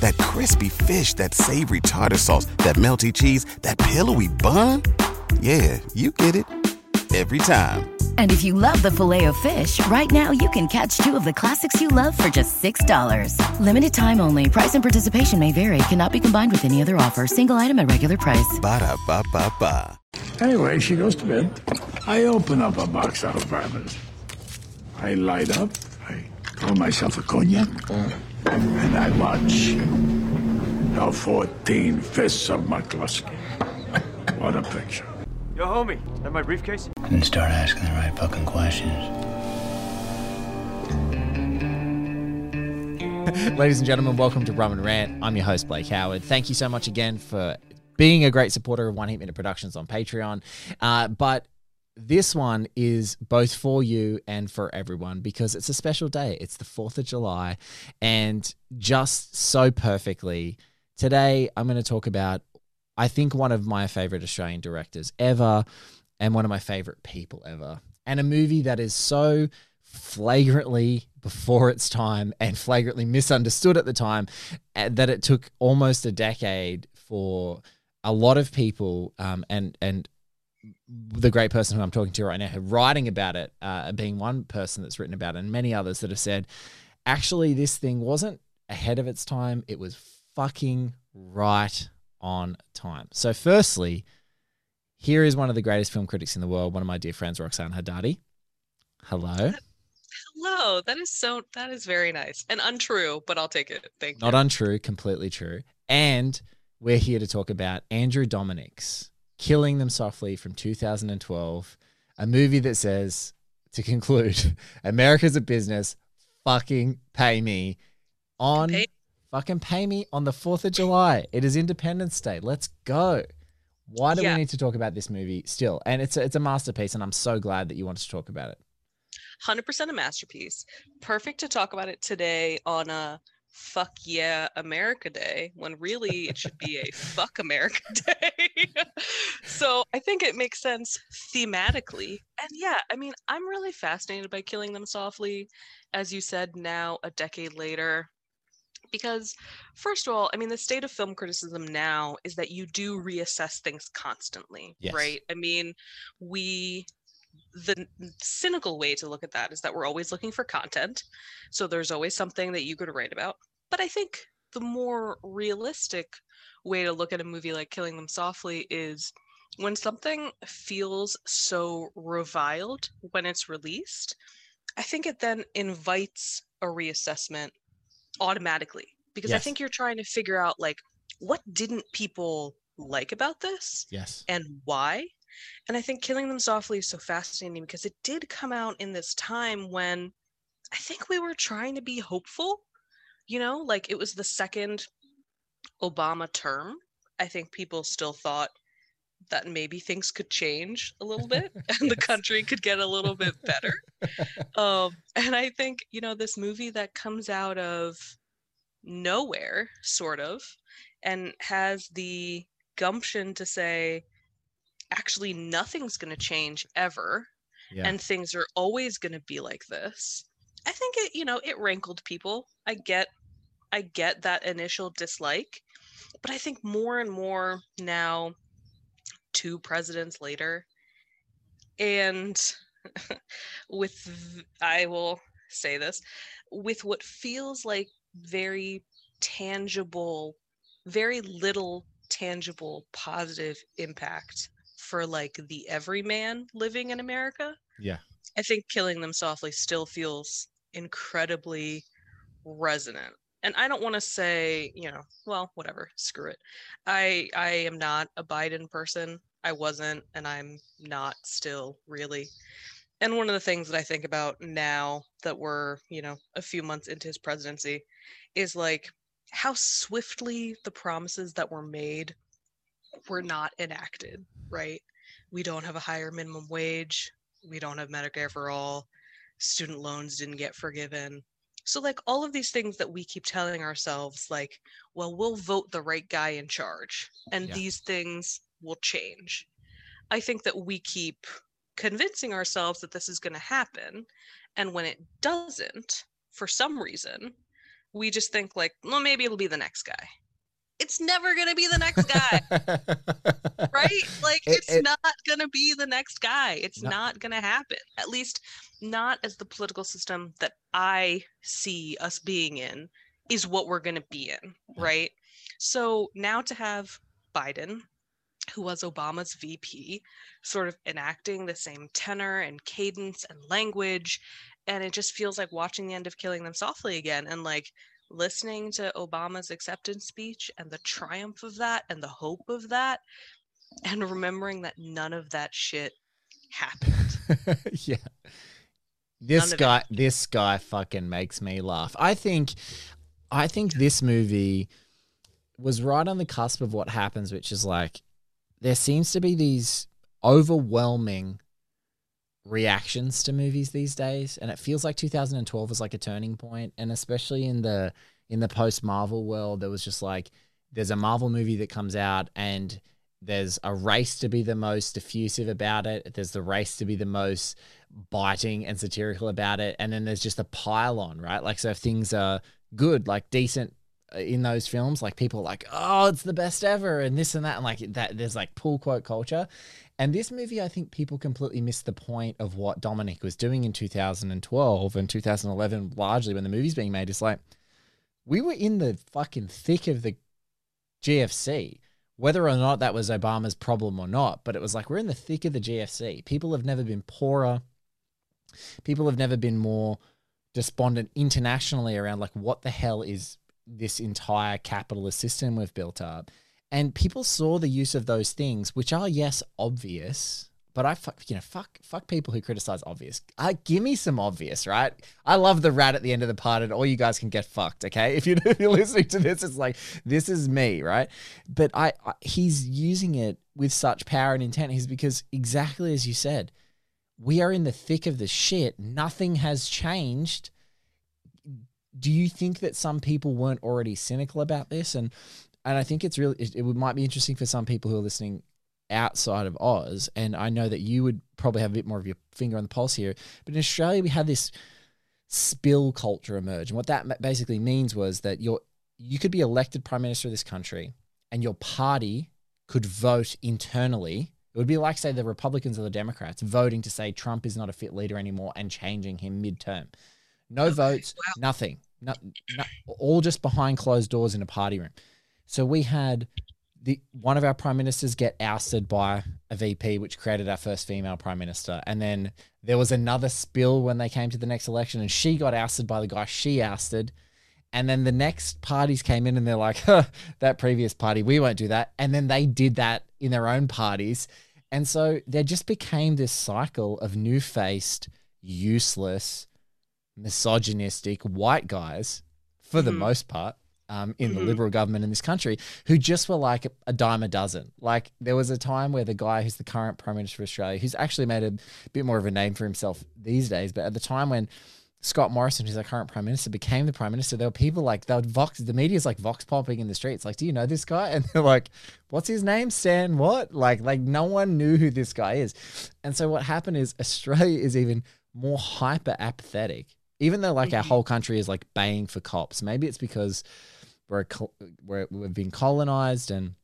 That crispy fish, that savory tartar sauce, that melty cheese, that pillowy bun. Yeah, you get it every time. And if you love the filet of fish, right now you can catch two of the classics you love for just $6. Limited time only. Price and participation may vary. Cannot be combined with any other offer. Single item at regular price. Ba da ba ba ba. Anyway, she goes to bed. I open up a box of apartments. I light up. I call myself a cognac. And I watch the 14 fists of McCluskey. What a picture. Yo, homie, that my briefcase? And start asking the right fucking questions. Ladies and gentlemen, welcome to Rum and Rant. I'm your host, Blake Howard. Thank you so much again for being a great supporter of One Heat Minute Productions on Patreon. Uh, but this one is both for you and for everyone because it's a special day. It's the 4th of July. And just so perfectly, today I'm going to talk about, I think, one of my favorite Australian directors ever and one of my favorite people ever. And a movie that is so flagrantly before its time and flagrantly misunderstood at the time uh, that it took almost a decade for a lot of people um, and and the great person who I'm talking to right now, writing about it, uh, being one person that's written about it, and many others that have said, actually, this thing wasn't ahead of its time. It was fucking right on time. So, firstly, here is one of the greatest film critics in the world, one of my dear friends, Roxana Hadadi. Hello. Hello. That is so, that is very nice and untrue, but I'll take it. Thank Not you. Not untrue, completely true. And we're here to talk about Andrew Dominik's Killing Them Softly from 2012, a movie that says, to conclude, America's a business, fucking pay me on Pay- fucking pay me on the 4th of July. It is Independence Day. Let's go. Why do Yeah. we need to talk about this movie still? And it's a, it's a masterpiece, and I'm so glad that you wanted to talk about it. 100% a masterpiece. Perfect to talk about it today on a fuck yeah America Day when really it should be a fuck America Day. so I think it makes sense thematically. And yeah, I mean, I'm really fascinated by Killing Them Softly, as you said, now a decade later. Because, first of all, I mean, the state of film criticism now is that you do reassess things constantly, Yes. right? I mean, we the cynical way to look at that is that we're always looking for content. So there's always something that you could write about. But I think the more realistic way to look at a movie like Killing Them Softly is when something feels so reviled when it's released, I think it then invites a reassessment automatically because I think you're trying to figure out like what didn't people like about this Yes. and why. And I think Killing Them Softly is so fascinating because it did come out in this time when I think we were trying to be hopeful. You know, like it was the second Obama term. I think people still thought that maybe things could change a little bit and the country could get a little bit better. um, and I think, you know, this movie that comes out of nowhere, sort of, and has the gumption to say, actually, nothing's going to change ever, Yeah. and things are always going to be like this. I think it, you know, it rankled people. I get, I get that initial dislike, but I think more and more now, two presidents later, and with, I will say this, with what feels like very tangible, very little tangible positive impact for like the everyman living in America. Yeah. I think killing them softly still feels incredibly resonant. And I don't want to say, you know, well, whatever, screw it. I I am not a Biden person. I wasn't, and I'm not still really. And one of the things that I think about now that we're, you know, a few months into his presidency is like how swiftly the promises that were made were not enacted, right? We don't have a higher minimum wage. We don't have Medicare for all. Student loans didn't get forgiven. So, like, all of these things that we keep telling ourselves, like, well, we'll vote the right guy in charge and Yeah. these things will change. I think that we keep convincing ourselves that this is going to happen. And when it doesn't, for some reason, we just think, like, well, maybe it'll be the next guy. It's never going to be the next guy right? Like It- it's it- not gonna be the next guy. It's No. not gonna happen. At least not as the political system that I see us being in is what we're gonna be in, right? So now to have Biden, who was Obama's VP, sort of enacting the same tenor and cadence and language, and it just feels like watching the end of Killing Them Softly again, and like listening to Obama's acceptance speech and the triumph of that and the hope of that and remembering that none of that shit happened. yeah. This it. guy this guy fucking makes me laugh. I think I think this movie was right on the cusp of what happens, which is like there seems to be these overwhelming reactions to movies these days and it feels like 2012 was like a turning point and especially in the in the post Marvel world there was just like there's a Marvel movie that comes out and there's a race to be the most diffusive about it there's the race to be the most biting and satirical about it and then there's just a pile on right? Like so if things are good like decent in those films like people are like oh it's the best ever and this and that and like that there's like pull quote culture. And this movie i think people completely missed the point of what dominik was doing in 2012 and 2011 largely when the movie's being made. It's like we were in the fucking thick of the gfc whether or not that was obama's problem or not but it was like we're in the thick of the gfc people have never been poorer. People have never been more despondent internationally around like what the hell is this entire capitalist system we've built up. And people saw the use of those things which are yes obvious but i fuck you know fuck fuck people who criticize obvious. Uh, give me some obvious right? I love the rat at the end of the part and all you guys can get fucked okay? If, you, if you're listening to this it's like this is me right? But I, I he's using it with such power and intent. He's because exactly as you said we are in the thick of the shit. Nothing has changed. Do you think that some people weren't already cynical about this? And and I think it's really it, it would might be interesting for some people who are listening outside of Oz. And I know that you would probably have a bit more of your finger on the pulse here. But in Australia, we had this spill culture emerge, and what that basically means was that you're you could be elected prime minister of this country, and your party could vote internally. It would be like, say, the Republicans or the Democrats voting to say Trump is not a fit leader anymore and changing him midterm. No votes, nothing. No, no, all just behind closed doors in a party room. So we had the one of our prime ministers get ousted by a VP, which created our first female prime minister. And then there was another spill when they came to the next election, and she got ousted by the guy she ousted. And then the next parties came in and they're like, huh, that previous party, we won't do that. And then they did that in their own parties. And so there just became this cycle of new faced, useless, misogynistic white guys, for the Mhm. most part, um, in the Mhm. liberal government in this country, who just were like a dime a dozen. Like there was a time where the guy who's the current Prime Minister of Australia, who's actually made a bit more of a name for himself these days, but at the time when Scott Morrison, who's our current prime minister, became the prime minister. There were people like they would vox. The media's like vox popping in the streets. Like, do you know this guy? And they're like, "What's his name? Stan? What?" Like, like no one knew who this guy is. And so what happened is Australia is even more hyper apathetic. Even though like our Mhm. whole country is like baying for cops. Maybe it's because we're, we're we've been colonized and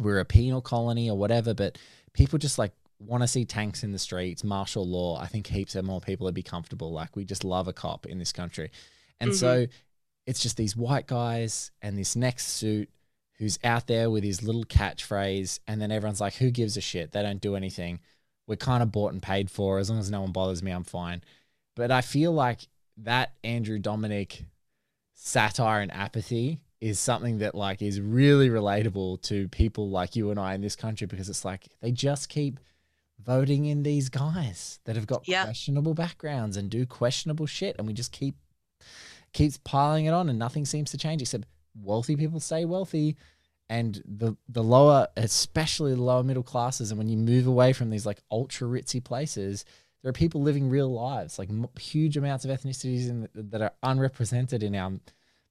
we're a penal colony or whatever. But people just like want to see tanks in the streets, martial law. I think heaps of more people would be comfortable. Like we just love a cop in this country. And so it's just these white guys and this next suit who's out there with his little catchphrase. And then everyone's like, who gives a shit? They don't do anything. We're kind of bought and paid for. As long as no one bothers me, I'm fine. But I feel like that Andrew Dominik satire and apathy is something that like is really relatable to people like you and I in this country because it's like they just keep voting in these guys that have got questionable backgrounds and do questionable shit and we just keep keeps piling it on and nothing seems to change except wealthy people stay wealthy and the the lower especially the lower middle classes and when you move away from these like ultra ritzy places there are people living real lives like m- huge amounts of ethnicities in, that are unrepresented in our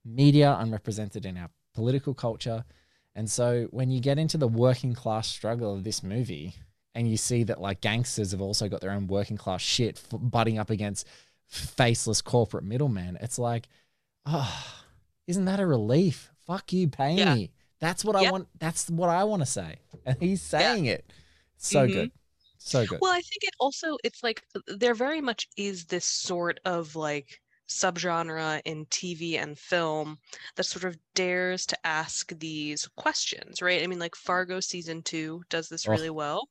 media unrepresented in our political culture. And so when you get into the working class struggle of this movie and you see that like gangsters have also got their own working class shit f- butting up against faceless corporate middlemen it's like oh isn't that a relief? Fuck you pay Yeah. me. That's what i want that's what i want to say. And he's saying it. So Mhm. good so good Well, I think it also it's like uh, there very much is this sort of like subgenre in TV and film that sort of dares to ask these questions, right? I mean, like Fargo season two does this Oh, really well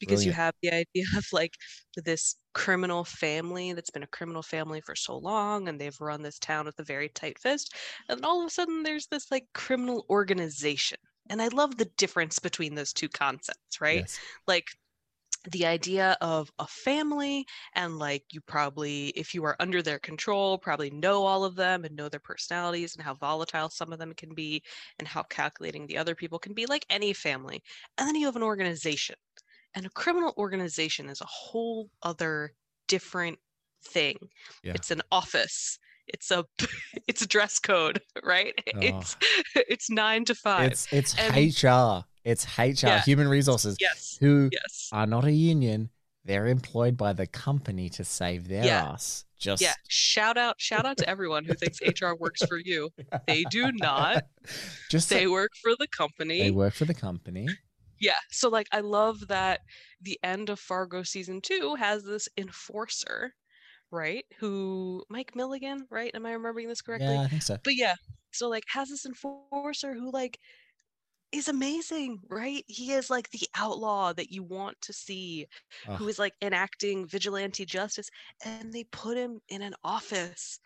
because you have the idea of like this criminal family that's been a criminal family for so long and they've run this town with a very tight fist. And all of a sudden there's this like criminal organization. And I love the difference between those two concepts, right? Yes. like the idea of a family and like you probably if you are under their control probably know all of them and know their personalities and how volatile some of them can be and how calculating the other people can be like any family and then you have an organization and a criminal organization is a whole other different thing Yeah. it's an office it's a it's a dress code right oh. it's it's 9 to 5 it's it's and- hr it's hr Yeah. human resources yes who yes are not a union they're employed by the company to save their Yeah. ass just Yeah, shout out, shout out to everyone who thinks HR works for you. They do not. just They so- work for the company. they work for the company Yeah. So like I love that the end of Fargo season 2 has this enforcer, right? Who Mike Milligan, right? Am I remembering this correctly? yeah i think so But yeah, so like has this enforcer who like is amazing, right? He is like the outlaw that you want to see, who Ugh. is like enacting vigilante justice, and they put him in an office,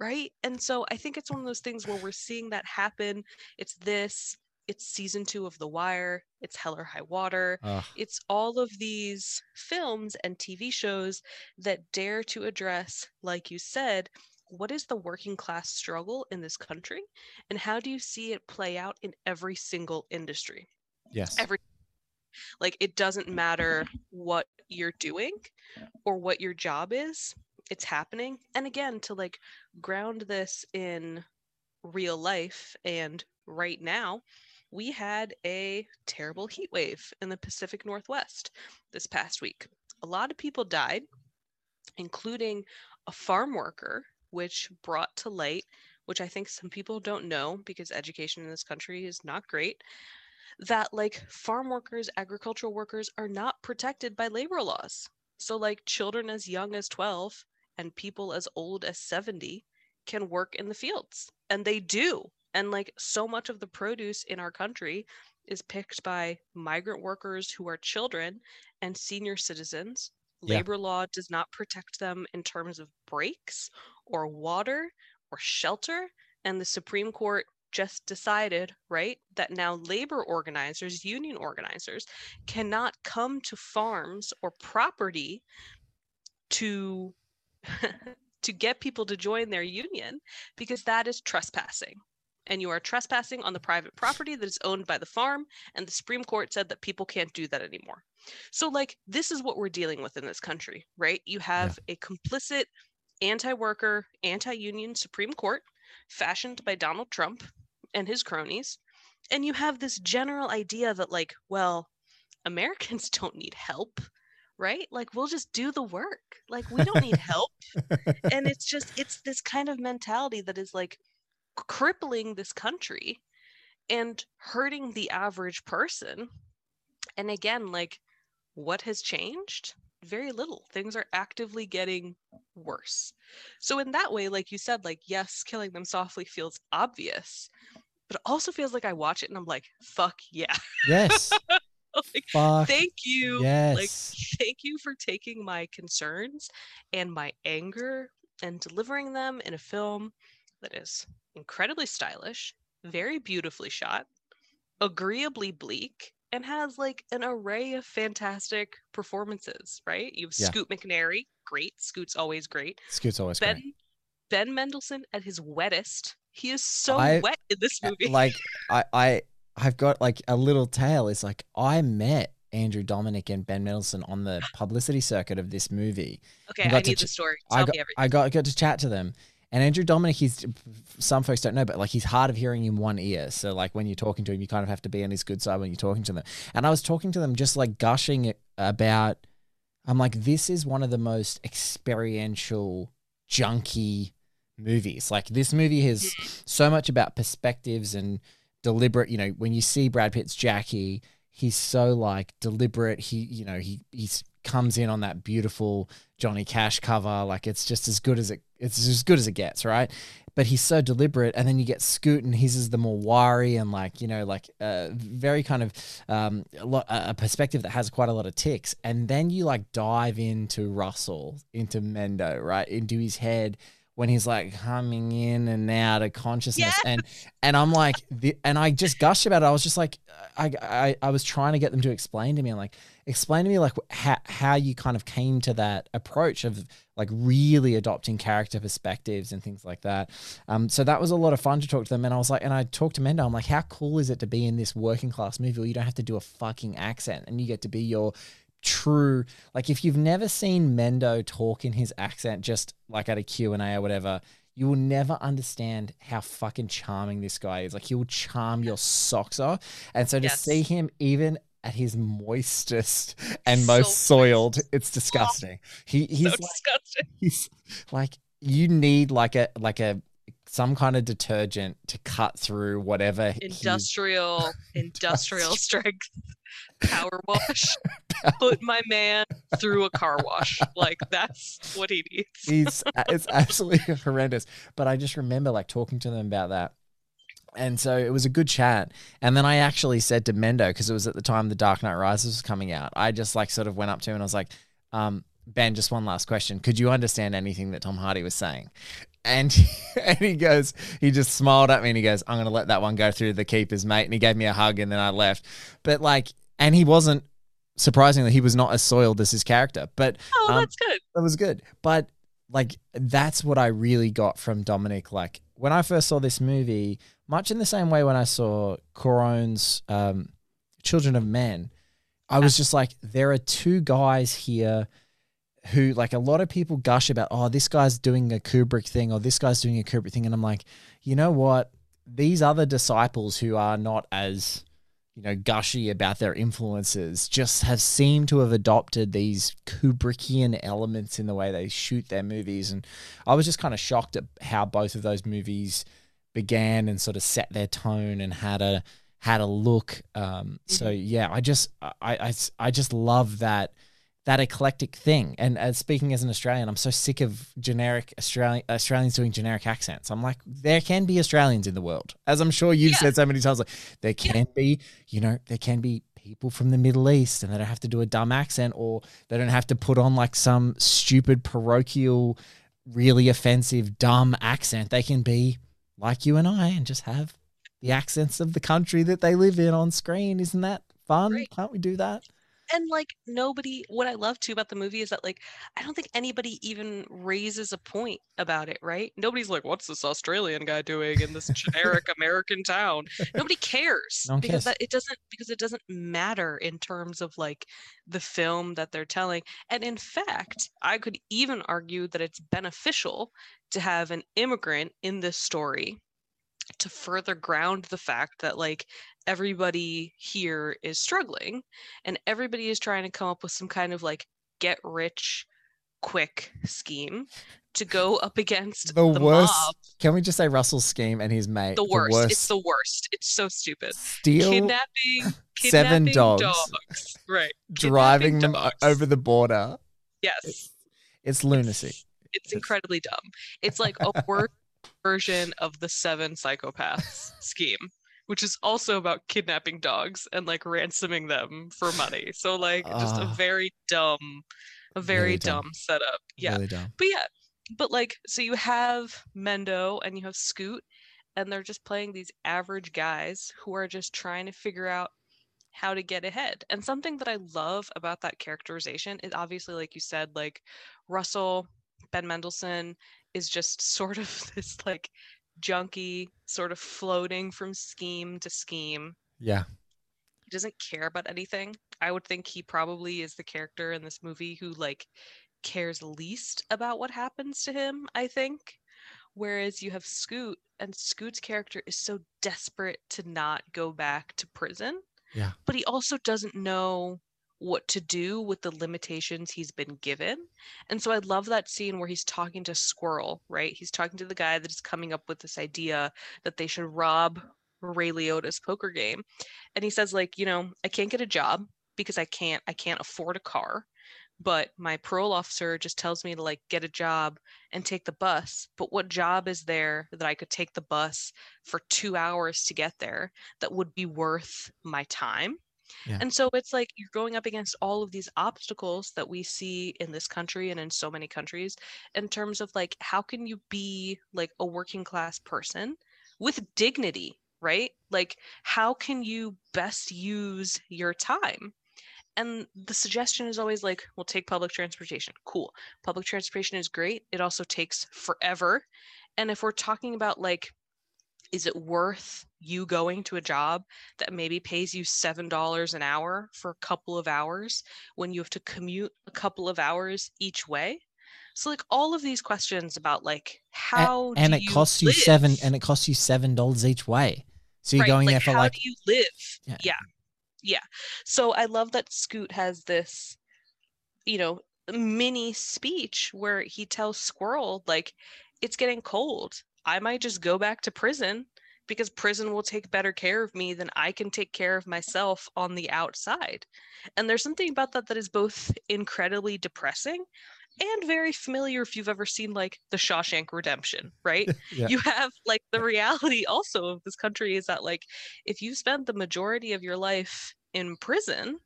right? And so I think it's one of those things where we're seeing that happen. It's this, it's season two of The Wire, it's Hell or High Water, Ugh. it's all of these films and TV shows that dare to address, like you said, what is the working class struggle in this country and how do you see it play out in every single industry? yes Every like it doesn't mm. matter what you're doing or what your job is, it's happening. And again, to like ground this in real life and right now, we had a terrible heat wave in the Pacific Northwest this past week. A lot of people died, including a farm worker, which brought to light, which I think some people don't know because education in this country is not great, that like farm workers, agricultural workers are not protected by labor laws. So, like children as young as 12 and people as old as 70 can work in the fields, and they do. And like so much of the produce in our country is picked by migrant workers who are children and senior citizens. Yeah. Labor law does not protect them in terms of breaks or water or shelter. And the Supreme Court just decided, right, that now labor organizers, union organizers, cannot come to farms or property to to get people to join their union because that is trespassing. And you are trespassing on the private property that is owned by the farm, and the Supreme Court said that people can't do that anymore. So, like, this is what we're dealing with in this country, right? You have a complicit anti worker, anti union Supreme Court fashioned by Donald Trump and his cronies. And you have this general idea that, like, well, Americans don't need help, right? Like, we'll just do the work. Like, we don't need help. and it's just, it's this kind of mentality that is like crippling this country and hurting the average person. And again, like, what has changed? Very little. Things are actively getting worse. So, in that way, like you said, like, yes, killing them softly feels obvious, but it also feels like I watch it and I'm like, fuck yeah. yes like, Fuck thank you. Yes. Like, thank you for taking my concerns and my anger and delivering them in a film that is incredibly stylish, very beautifully shot, agreeably bleak, and has like an array of fantastic performances, right? You have Yeah. Scoot McNairy, great. Scoot's always great. Scoot's always Ben great. Ben Mendelsohn at his wettest. He is so I- wet in this movie. Like I, I, I've got like a little tale. It's like I met Andrew Dominik and Ben Mendelsohn on the publicity circuit of this movie. okay, I I, got to need ch- the story. I got, me everything. I got got to chat to them. And Andrew Dominik, he's some folks don't know, but like he's hard of hearing in one ear. So like when you're talking to him, you kind of have to be on his good side when you're talking to them. And I was talking to them just like gushing about. I'm like, this is one of the most experiential, junky movies. Like this movie is so much about perspectives and deliberate. You know, when you see Brad Pitt's Jackie, he's so like deliberate. He, you know, he he's comes in on that beautiful Johnny Cash cover. Like it's just as good as it. It's as good as it gets, right? But he's so deliberate, and then you get Scoot, and he's is the more wiry and like you know, like uh, very kind of um, a, lot, a perspective that has quite a lot of ticks. And then you like dive into Russell, into Mendo, right, into his head when he's like humming in and out of consciousness, Yes! and and I'm like, the, and I just gushed about it. I was just like, I, I I was trying to get them to explain to me, I'm like, explain to me like how how you kind of came to that approach of like really adopting character perspectives and things like that. Um, so that was a lot of fun to talk to them, and I was like, and I talked to Mendo. I'm like, how cool is it to be in this working class movie where you don't have to do a fucking accent and you get to be your true like if you've never seen Mendo talk in his accent just like at a Q&A or whatever you will never understand how fucking charming this guy is like he will charm your socks off and so to Yes. see him even at his moistest and So most soiled it's disgusting oh, he he's so like, disgusting. he's like you need like a like a some kind of detergent to cut through whatever Industrial, industrial strength power wash. Put my man through a car wash. Like that's what he needs. he's it's absolutely horrendous. But I just remember like talking to them about that. And so it was a good chat. And then I actually said to Mendo, because it was at the time The Dark Knight Rises was coming out, I just like sort of went up to him and I was like, um, Ben, just one last question. Could you understand anything that Tom Hardy was saying? And, and he goes, he just smiled at me and he goes, I'm going to let that one go through the keepers, mate. And he gave me a hug and then I left. But like, and he wasn't, surprisingly, he was not as soiled as his character. But Oh, um, that's good. That was good. But like that's what I really got from Dominik. Like when I first saw this movie, much in the same way when I saw Cuarón's um, Children of Men, I was just like, there are two guys here who like a lot of people gush about, oh, this guy's doing a Kubrick thing or this guy's doing a Kubrick thing. And I'm like, you know what? These other disciples who are not as you know, gushy about their influences, just have seemed to have adopted these Kubrickian elements in the way they shoot their movies. And I was just kind of shocked at how both of those movies began and sort of set their tone and had a had a look. Um, so yeah, I just I, I I just love that that eclectic thing. And as speaking as an Australian, I'm so sick of generic Australian Australians doing generic accents. I'm like, there can be Australians in the world, as I'm sure you've Yeah. said so many times. Like, there can be, you know, there can be people from the Middle East, and they don't have to do a dumb accent, or they don't have to put on like some stupid parochial, really offensive, dumb accent. They can be like you and I, and just have the accents of the country that they live in on screen. Isn't that fun? Right. Can't we do that? And like nobody what i love too about the movie is that like i don't think anybody even raises a point about it right? Nobody's like what's this australian guy doing in this generic american town? Nobody cares No because that it doesn't because it doesn't matter in terms of like the film that they're telling. And in fact i could even argue that it's beneficial to have an immigrant in this story to further ground the fact that like everybody here is struggling and everybody is trying to come up with some kind of like get rich quick scheme to go up against The, the, worst. mob. Can we just say Russell's scheme and his mate? The worst. It's the worst. It's so stupid. steal Kidnapping, seven kidnapping dogs. Right. driving kidnapping them over the border. Yes. It's lunacy. It's incredibly dumb. It's like a worse version of the seven psychopaths scheme, which is also about kidnapping dogs and like ransoming them for money. So like just a Ah. very dumb, a very Really dumb. dumb setup. Yeah. Really dumb. But yeah, but like so you have Mendo and you have Scoot and they're just playing these average guys who are just trying to figure out how to get ahead. And something that I love about that characterization is obviously, like you said, like Russell, Ben Mendelsohn is just sort of this like junkie, sort of floating from scheme to scheme. Yeah. He doesn't care about anything. I would think he probably is the character in this movie who like cares least about what happens to him, I think. Whereas you have Scoot, and Scoot's character is so desperate to not go back to prison. Yeah. But he also doesn't know what to do with the limitations he's been given. And so I love that scene where he's talking to Squirrel, right? He's talking to the guy that is coming up with this idea that they should rob Ray Liotta's poker game. And he says, like, you know, I can't get a job because I can't I can't afford a car but my parole officer just tells me to like get a job and take the bus but what job is there that i could take the bus for two hours to get there that would be worth my time And so it's like you're going up against all of these obstacles that we see in this country and in so many countries in terms of like how can you be like a working class person with dignity right? Like how can you best use your time? And the suggestion is always like we'll take public transportation. Cool. Public transportation is great. It also takes forever. And if we're talking about like is it worth you going to a job that maybe pays you seven dollars an hour for a couple of hours when you have to commute a couple of hours each way so like all of these questions about like how and do it costs you seven and it costs you seven dollars each way. So you're Right, going like, there for how like do you live Yeah. yeah. yeah so i love that scoot has this you know mini speech where he tells squirrel like it's getting cold i might just go back to prison because prison will take better care of me than i can take care of myself on the outside and there's something about that that is both incredibly depressing and very familiar if you've ever seen like the Shawshank Redemption, right? Yeah. You have like the reality also of this country is that like if you spent the majority of your life in prison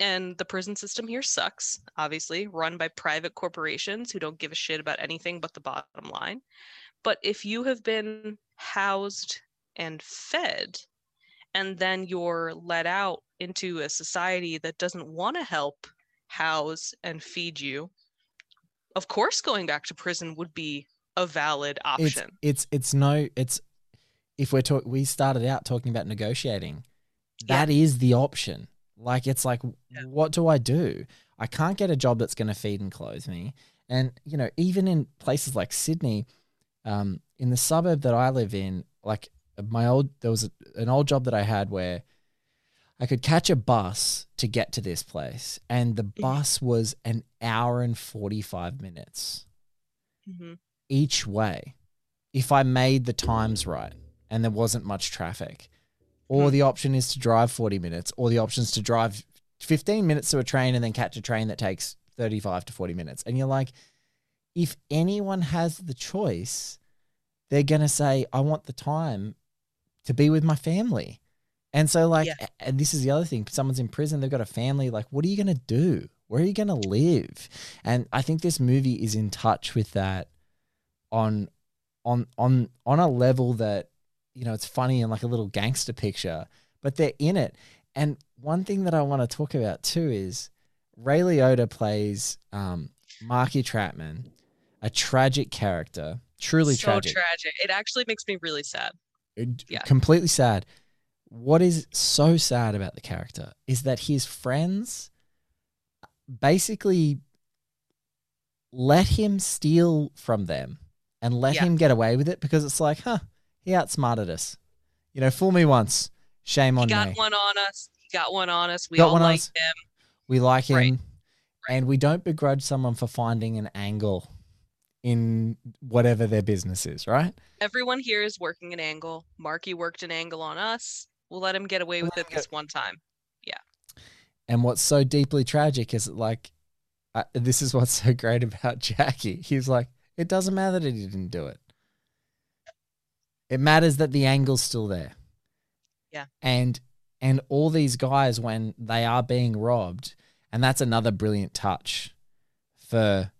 and the prison system here sucks, obviously, run by private corporations who don't give a shit about anything but the bottom line. But if you have been housed and fed and then you're let out into a society that doesn't want to help house and feed you, of course going back to prison would be a valid option. it's it's no it's if we're talking we started out talking about negotiating. Yeah. That is the option. Like it's like Yeah. what do I do? I can't get a job that's going to feed and clothe me. And you know, even in places like Sydney, um, in the suburb that I live in, like my old there was a, an old job that I had where I could catch a bus to get to this place, and the bus was an hour and forty five minutes Mhm. each way if I made the times right and there wasn't much traffic. Or Hmm. the option is to drive 40 minutes, or the option is to drive 15 minutes to a train and then catch a train that takes 35 to 40 minutes. And you're like, if anyone has the choice, they're going to say, I want the time to be with my family. And so, like, Yeah. and this is the other thing someone's in prison, they've got a family. Like, what are you going to do? Where are you going to live? And I think this movie is in touch with that on on on on a level that you know it's funny and like a little gangster picture but they're in it and one thing that i want to talk about too is ray liotta plays um marky trattman a tragic character truly so tragic tragic. It actually makes me really sad. it- Yeah. completely sad. What is so sad about the character is that his friends basically let him steal from them and let Yeah. him get away with it because it's like, huh, he outsmarted us. You know, fool me once, shame He on got me. Got one on us. He got one on us. We Got all one on liked us. him. We like him, Right. and we don't begrudge someone for finding an angle in whatever their business is, right? Everyone here is working an angle. Marky worked an angle on us. We'll let him get away with it this one time. Yeah. And what's so deeply tragic is that, like, uh, this is what's so great about Jackie. He's like, it doesn't matter that he didn't do it. It matters that the angle's still there. Yeah. And and all these guys when they are being robbed, and that's another brilliant touch for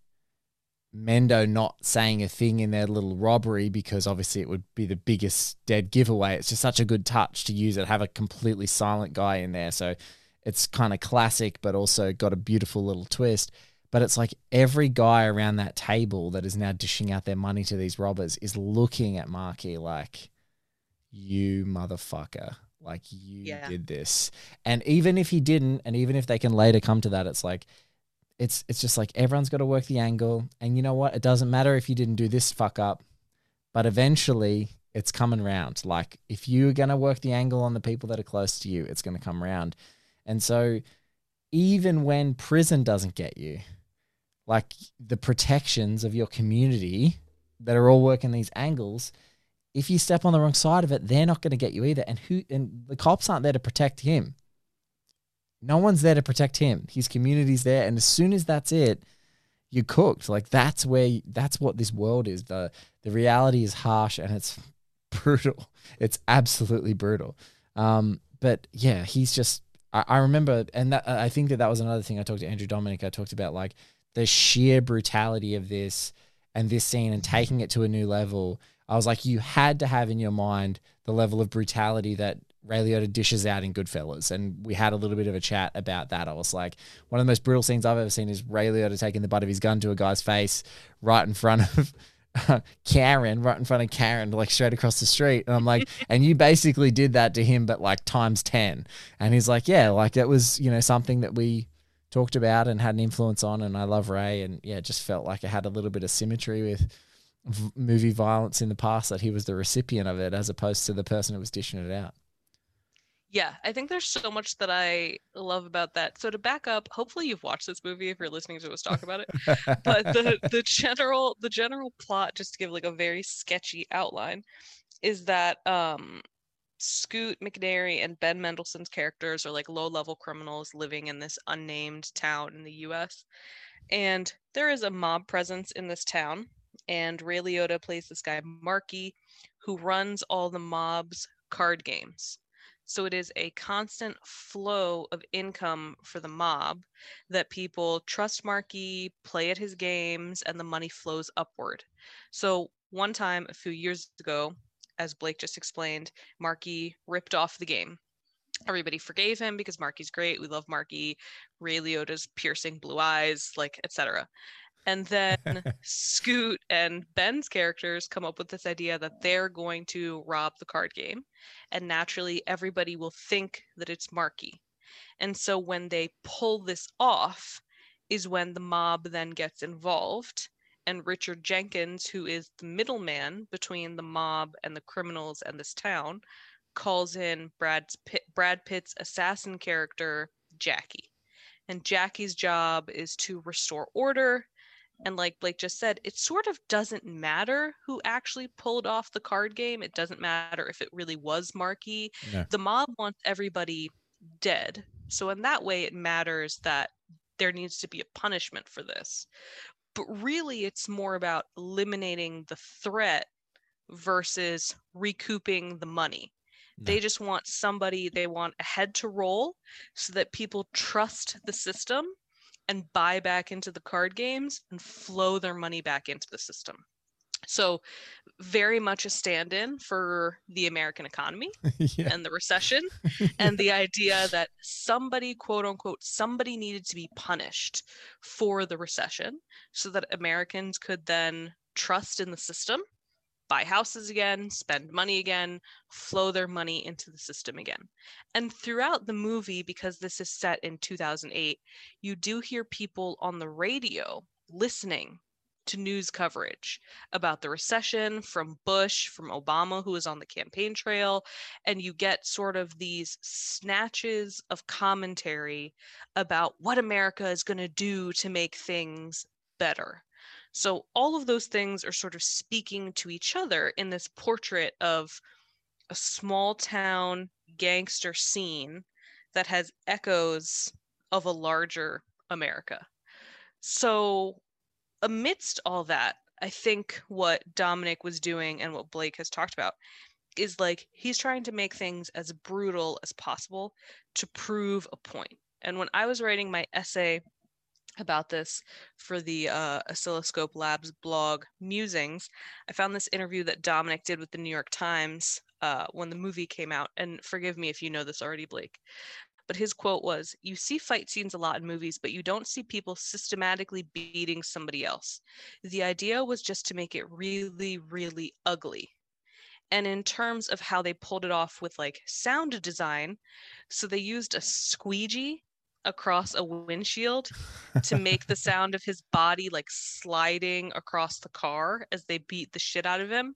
Mendo not saying a thing in their little robbery because obviously it would be the biggest dead giveaway. It's just such a good touch to use it, have a completely silent guy in there. So it's kind of classic, but also got a beautiful little twist. But it's like every guy around that table that is now dishing out their money to these robbers is looking at Marky like, you motherfucker. Like, you Yeah. did this. And even if he didn't, and even if they can later come to that, it's like, it's it's just like everyone's got to work the angle. And you know what? It doesn't matter if you didn't do this fuck up, but eventually it's coming round. Like, if you're going to work the angle on the people that are close to you, it's going to come round. And so, even when prison doesn't get you, like the protections of your community that are all working these angles, if you step on the wrong side of it, they're not going to get you either. And who and the cops aren't there to protect him. No one's there to protect him. His community's there, and as soon as that's it, you're cooked. Like that's where that's what this world is. the The reality is harsh and it's brutal. It's absolutely brutal. Um, but yeah, he's just. I, I remember, and that, I think that that was another thing I talked to Andrew Dominik. I talked about like the sheer brutality of this and this scene and taking it to a new level. I was like, you had to have in your mind the level of brutality that Ray Liotta dishes out in Goodfellas. And we had a little bit of a chat about that. I was like, one of the most brutal scenes I've ever seen is Ray Liotta taking the butt of his gun to a guy's face right in front of Karen, right in front of Karen, like straight across the street. And I'm like, and you basically did that to him, but like times 10. And he's like, yeah, like that was, you know, something that we talked about and had an influence on. And I love Ray. And yeah, it just felt like it had a little bit of symmetry with movie violence in the past that he was the recipient of it as opposed to the person who was dishing it out. Yeah, I think there's so much that I love about that. So to back up, hopefully you've watched this movie if you're listening to us talk about it. but the the general the general plot, just to give like a very sketchy outline, is that um Scoot McNairy and Ben Mendelsohn's characters are like low level criminals living in this unnamed town in the US. And there is a mob presence in this town. And Ray Liotta plays this guy, Marky, who runs all the mob's card games. So it is a constant flow of income for the mob that people trust Marky, play at his games, and the money flows upward. So one time a few years ago, as Blake just explained, Marky ripped off the game. Everybody forgave him because Marky's great. We love Marky. Ray Liotta's piercing blue eyes, like etc. And then Scoot and Ben's characters come up with this idea that they're going to rob the card game. And naturally, everybody will think that it's Marky. And so when they pull this off, is when the mob then gets involved. And Richard Jenkins, who is the middleman between the mob and the criminals and this town, calls in Brad's Pitt, Brad Pitt's assassin character, Jackie. And Jackie's job is to restore order and like Blake just said, it sort of doesn't matter who actually pulled off the card game. It doesn't matter if it really was Marky. No. The mob wants everybody dead. So in that way, it matters that there needs to be a punishment for this. But really, it's more about eliminating the threat versus recouping the money. They just want somebody, they want a head to roll so that people trust the system and buy back into the card games and flow their money back into the system. So, very much a stand in for the American economy yeah. and the recession, and the idea that somebody, quote unquote, somebody needed to be punished for the recession so that Americans could then trust in the system, buy houses again, spend money again, flow their money into the system again. And throughout the movie, because this is set in 2008, you do hear people on the radio listening to news coverage about the recession from Bush, from Obama, who was on the campaign trail. And you get sort of these snatches of commentary about what America is going to do to make things better. So all of those things are sort of speaking to each other in this portrait of a small town gangster scene that has echoes of a larger America. So amidst all that, I think what Dominik was doing and what Blake has talked about is like he's trying to make things as brutal as possible to prove a point. And when I was writing my essay about this for the uh, Oscilloscope Labs blog Musings, I found this interview that Dominik did with the New York Times uh, when the movie came out. And forgive me if you know this already, Blake. But his quote was You see fight scenes a lot in movies, but you don't see people systematically beating somebody else. The idea was just to make it really, really ugly. And in terms of how they pulled it off with like sound design, so they used a squeegee across a windshield to make the sound of his body like sliding across the car as they beat the shit out of him.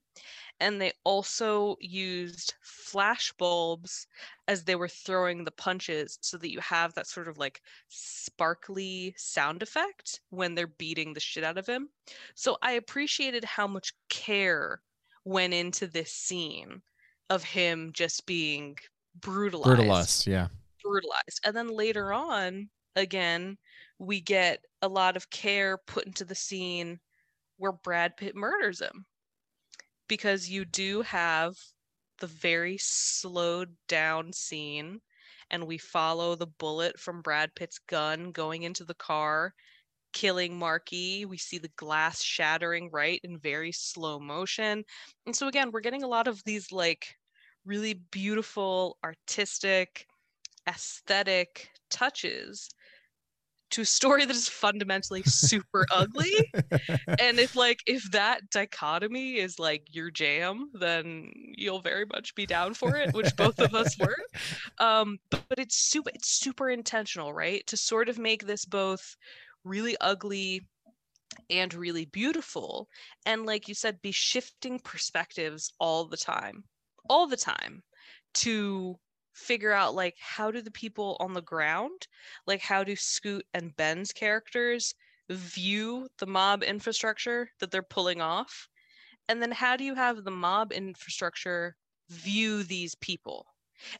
And they also used flash bulbs as they were throwing the punches so that you have that sort of like sparkly sound effect when they're beating the shit out of him. So I appreciated how much care went into this scene of him just being brutalized. Brutalized, yeah. Brutalized. And then later on, again, we get a lot of care put into the scene where Brad Pitt murders him. Because you do have the very slowed down scene, and we follow the bullet from Brad Pitt's gun going into the car, killing Marky. We see the glass shattering right in very slow motion. And so, again, we're getting a lot of these like really beautiful, artistic, aesthetic touches to a story that is fundamentally super ugly. And if like if that dichotomy is like your jam then you'll very much be down for it which both of us were. Um but, but it's super it's super intentional right? To sort of make this both really ugly and really beautiful. And like you said be shifting perspectives all the time all the time to figure out like how do the people on the ground like how do scoot and ben's characters view the mob infrastructure that they're pulling off and then how do you have the mob infrastructure view these people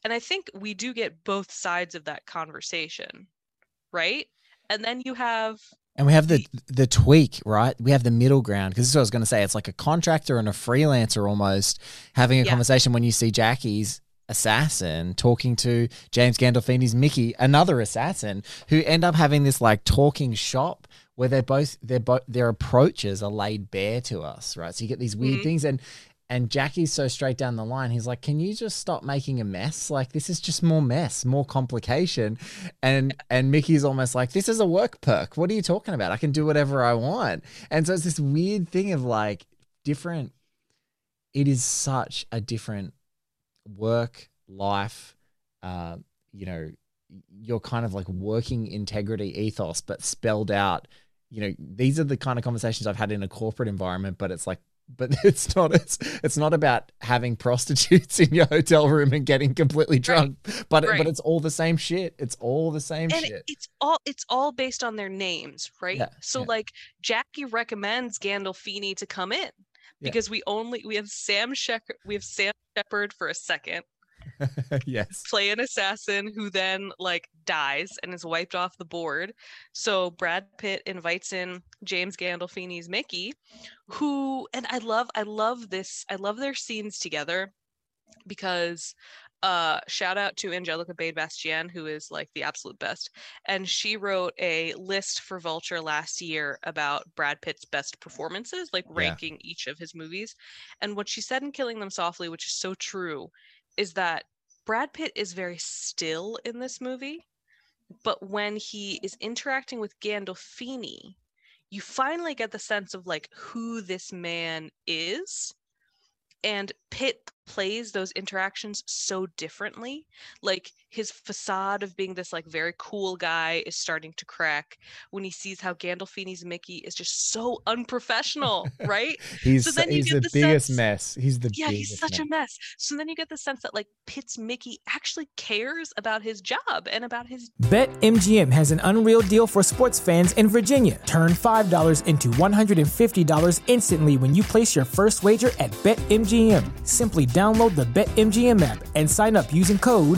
and i think we do get both sides of that conversation right and then you have and we have the the tweak, right? We have the middle ground because this is what I was going to say. It's like a contractor and a freelancer almost having a Yeah. conversation when you see Jackie's assassin talking to James Gandolfini's Mickey, another assassin, who end up having this like talking shop where they're both their both their approaches are laid bare to us, right? So you get these weird Mhm. things and and Jackie's so straight down the line. He's like, "Can you just stop making a mess? Like this is just more mess, more complication." And and Mickey's almost like, "This is a work perk. What are you talking about? I can do whatever I want." And so it's this weird thing of like different. It is such a different work life. Uh, you know, your kind of like working integrity ethos, but spelled out. You know, these are the kind of conversations I've had in a corporate environment, but it's like but it's not it's it's not about having prostitutes in your hotel room and getting completely drunk but Right. but it's all the same shit it's all the same and shit it's all it's all based on their names right Yeah, so yeah. like jackie recommends gandolfini to come in because we only we have sam Shepard we have sam shepard for a second. Yes. Play an assassin who then like dies and is wiped off the board. So brad pitt invites in james gandolfini's mickey who and i love i love this i love their scenes together because uh shout out to Angelica Jade Bastién who is like the absolute best and she wrote a list for vulture last year about brad pitt's best performances like Yeah. ranking each of his movies and what she said in killing them softly which is so true is that brad pitt is very still in this movie but when he is interacting with gandolfini you finally get the sense of like who this man is and Pitt plays those interactions so differently. Like his facade of being this like very cool guy is starting to crack when he sees how Gandolfini's Mickey is just so unprofessional, right? he's So then you he's get the, the biggest sense- mess he's the yeah, he's biggest such a mess. mess. So then you get the sense that like Pitt's Mickey actually cares about his job and about his BetMGM has an unreal deal for sports fans in Virginia. Turn $5 into $150 instantly when you place your first wager at BetMGM. Simply download Download the BetMGM app and sign up using code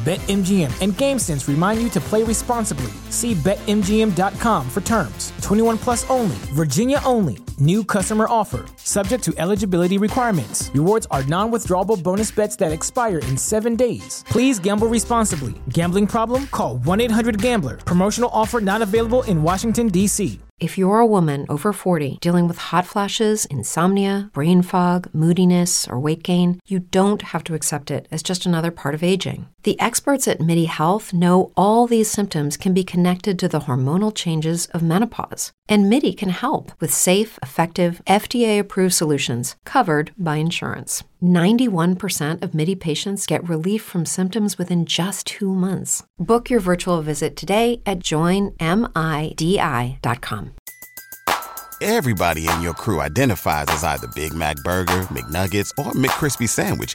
BetMGM and GameSense remind you to play responsibly. See BetMGM.com for terms. 21 plus only, Virginia only. New customer offer. Subject to eligibility requirements. Rewards are non withdrawable bonus bets that expire in seven days. Please gamble responsibly. Gambling problem? Call 1 800 Gambler. Promotional offer not available in Washington, D.C. If you're a woman over 40 dealing with hot flashes, insomnia, brain fog, moodiness, or weight gain, you don't have to accept it as just another part of aging. The experts at MIDI Health know all these symptoms can be connected to the hormonal changes of menopause. And MIDI can help with safe, effective, FDA approved solutions covered by insurance. 91% of MIDI patients get relief from symptoms within just two months. Book your virtual visit today at joinmidi.com. Everybody in your crew identifies as either Big Mac Burger, McNuggets, or McCrispy Sandwich.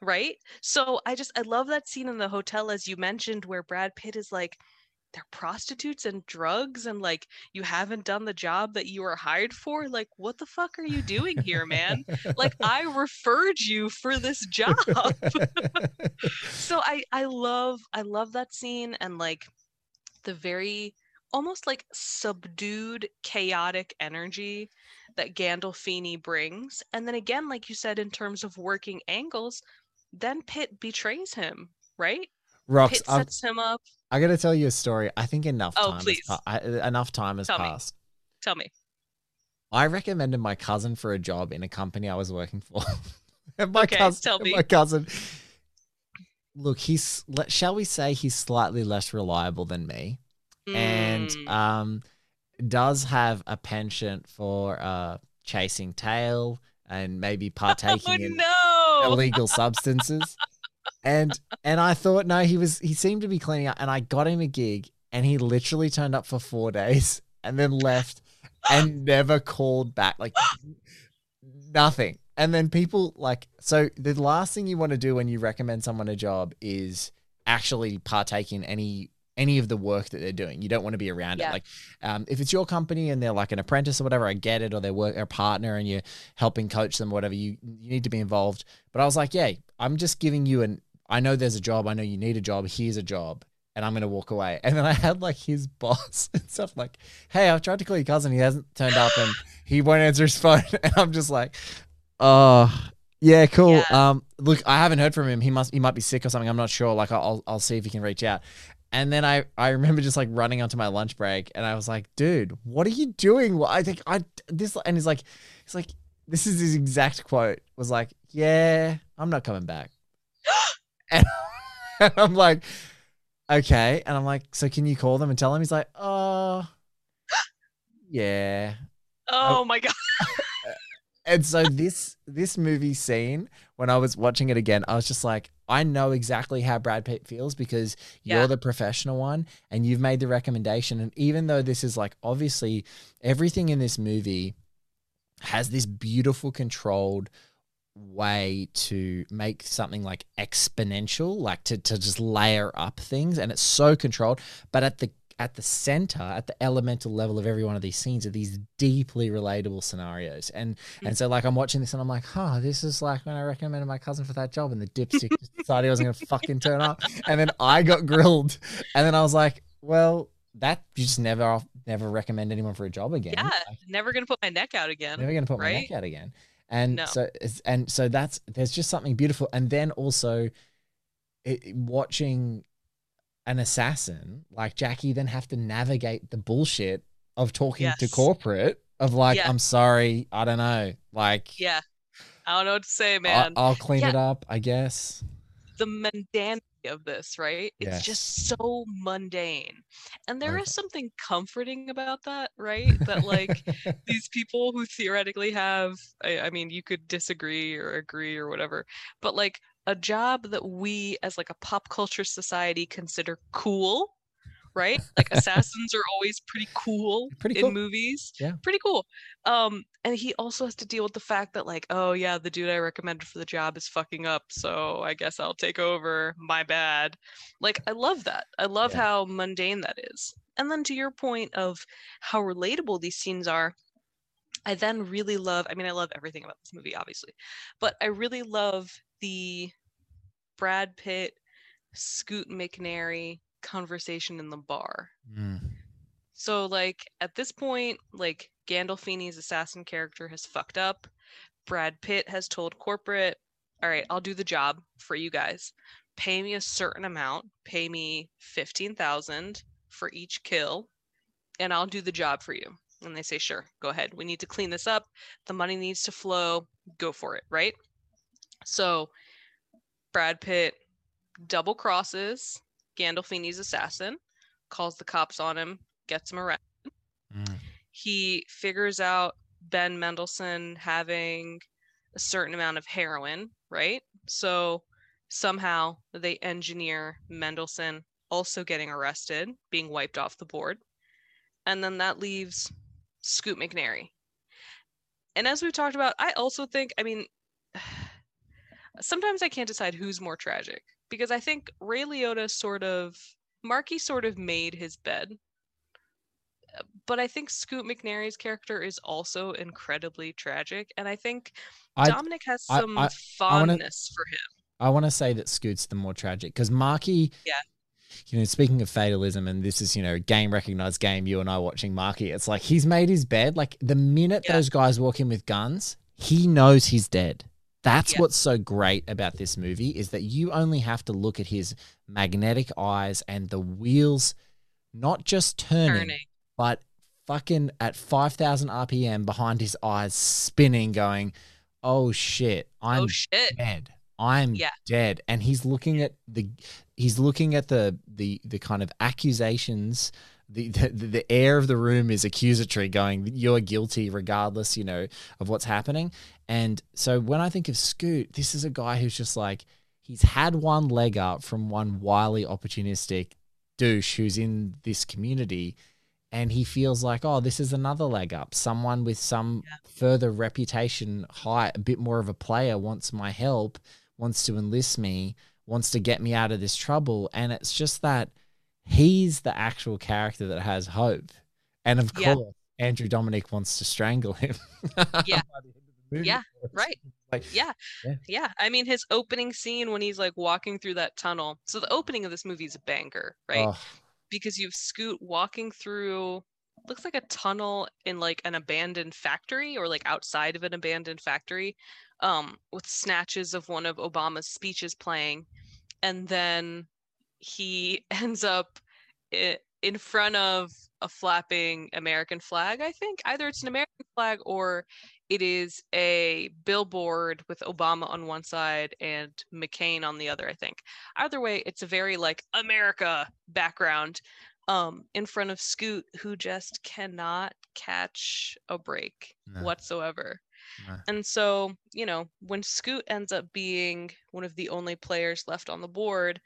right? So i just i love that scene in the hotel as you mentioned where brad pitt is like they're prostitutes and drugs and like you haven't done the job that you were hired for? Like what the fuck are you doing here man? Like i referred you for this job. So i i love i love that scene and like the very almost like subdued chaotic energy that Gandolfini brings. And then again like you said in terms of working angles then Pitt betrays him right Rox, Pitt I'm, sets him up I got to tell you a story. I think enough Oh, time please. has I- enough time has Tell me. passed. tell me I recommended my cousin for a job in a company I was working for. and my Okay, cousin, tell me. my cousin. Look, he's shall we say he's slightly less reliable than me, and Mm. um, does have a penchant for uh chasing tail and maybe partaking oh in no Oh. illegal substances. And and I thought no, he was he seemed to be cleaning up, and I got him a gig, and he literally turned up for four days and then left and never called back, like nothing. And then people like so the last thing you want to do when you recommend someone a job is actually partake in any any of the work that they're doing. You don't want to be around Yeah. it. Like um, if it's your company and they're like an apprentice or whatever, I get it, or they're work, a partner and you're helping coach them, whatever. You you need to be involved. But I was like, yeah, I'm just giving you an. I know there's a job. I know you need a job. Here's a job, and I'm gonna walk away. And then I had like his boss and stuff like, hey, I've tried to call your cousin. He hasn't turned up, and he won't answer his phone. And I'm just like, oh. Yeah, cool. Yeah. Um, look, I haven't heard from him. He must, he might be sick or something. I'm not sure. Like, I'll, I'll see if he can reach out. And then I, I remember just like running onto my lunch break, and I was like, "Dude, what are you doing?" Well, I think I this, and he's like, he's like, this is his exact quote. Was like, "Yeah, I'm not coming back," and, and I'm like, "Okay," and I'm like, "So can you call them and tell them?" He's like, uh, "Oh, yeah." oh my god And so this this movie scene, when I was watching it again, I was just like, I know exactly how Brad Pitt feels because you're the professional one and you've made the recommendation. And even though this is like obviously everything in this movie has this beautiful controlled way to make something like exponential, like to, to just layer up things, and it's so controlled. But at the at the center, at the elemental level of every one of these scenes are these deeply relatable scenarios. And hmm. and so like I'm watching this and I'm like, huh, this is like when I recommended my cousin for that job and the dipstick just decided he wasn't gonna fucking turn up. And then I got grilled. And then I was like, well, that you just never never recommend anyone for a job again. yeah Like, never gonna put my neck out again never gonna put my neck out again. And No. so it's, and so that's there's just something beautiful. And then also it, watching an assassin like Jackie then have to navigate the bullshit of talking to corporate of like, Yeah. I'm sorry, I don't know. Like Yeah. I don't know what to say, I- man. I'll clean Yeah. it up, I guess. the mundanity of this, right? It's Yes. just so mundane. And there Love is something comforting about that, right? That like these people who theoretically have I, I mean, you could disagree or agree or whatever, but like a job that we as like a pop culture society consider cool, right? Like assassins are always pretty cool Pretty in cool. movies. Yeah. Pretty cool. Um and he also has to deal with the fact that like, oh yeah, the dude I recommended for the job is fucking up, so I guess I'll take over. My bad. Like I love that. I love Yeah. how mundane that is. And then to your point of how relatable these scenes are, I then really love, I mean, I love everything about this movie, obviously, but I really love the Brad Pitt, Scoot McNairy conversation in the bar. Mm. So, like, at this point, like, Gandolfini's assassin character has fucked up. Brad Pitt has told corporate, all right, I'll do the job for you guys. Pay me a certain amount, pay me 15,000 for each kill, and I'll do the job for you. And they say, sure, go ahead. We need to clean this up. The money needs to flow. Go for it, right? So, Brad Pitt double crosses Gandolfini's assassin, calls the cops on him, gets him arrested. Mm. He figures out Ben Mendelsohn having a certain amount of heroin, right? So somehow they engineer Mendelsohn also getting arrested, being wiped off the board. And then that leaves Scoot McNairy. And as we've talked about, I also think, I mean, sometimes I can't decide who's more tragic because I think Ray Liotta sort of, Marky sort of made his bed. But I think Scoot McNairy's character is also incredibly tragic. And I think I- Dominik has some I- I wanna- fondness for him. I want to say that Scoot's the more tragic because Marky. Yeah. You know, speaking of fatalism, and this is you know game recognized game. You and I watching Marky. It's like he's made his bed. Like the minute Yeah. those guys walk in with guns, he knows he's dead. That's Yeah. what's so great about this movie is that you only have to look at his magnetic eyes and the wheels, not just turning, Turning. but fucking at five thousand RPM behind his eyes, spinning, going, "Oh shit, I'm oh shit. dead. I'm Yeah. dead. And he's looking at the he's looking at the the the kind of accusations. The, the the air of the room is accusatory, going, "You're guilty, regardless, you know, of what's happening." And so when I think of Scoot, this is a guy who's just like he's had one leg up from one wily, opportunistic douche who's in this community, and he feels like, oh, this is another leg up. Someone with some further reputation, high, a bit more of a player, wants my help, wants to enlist me, wants to get me out of this trouble. And it's just that he's the actual character that has hope. And of Yeah. course, Andrew Dominik wants to strangle him. Yeah. by the end of the movie. Yeah, right. Like, Yeah. Yeah. Yeah. I mean, his opening scene when he's like walking through that tunnel. So the opening of this movie is a banger, right? oh, Because you have Scoot walking through looks like a tunnel in like an abandoned factory or like outside of an abandoned factory um with snatches of one of Obama's speeches playing and then he ends up in front of a flapping American flag I think either it's an American flag or it is a billboard with Obama on one side and McCain on the other, I think. Either way, it's a very like America background um in front of Scoot who just cannot catch a break No. whatsoever. No. And so, you know, when Scoot ends up being one of the only players left on the board,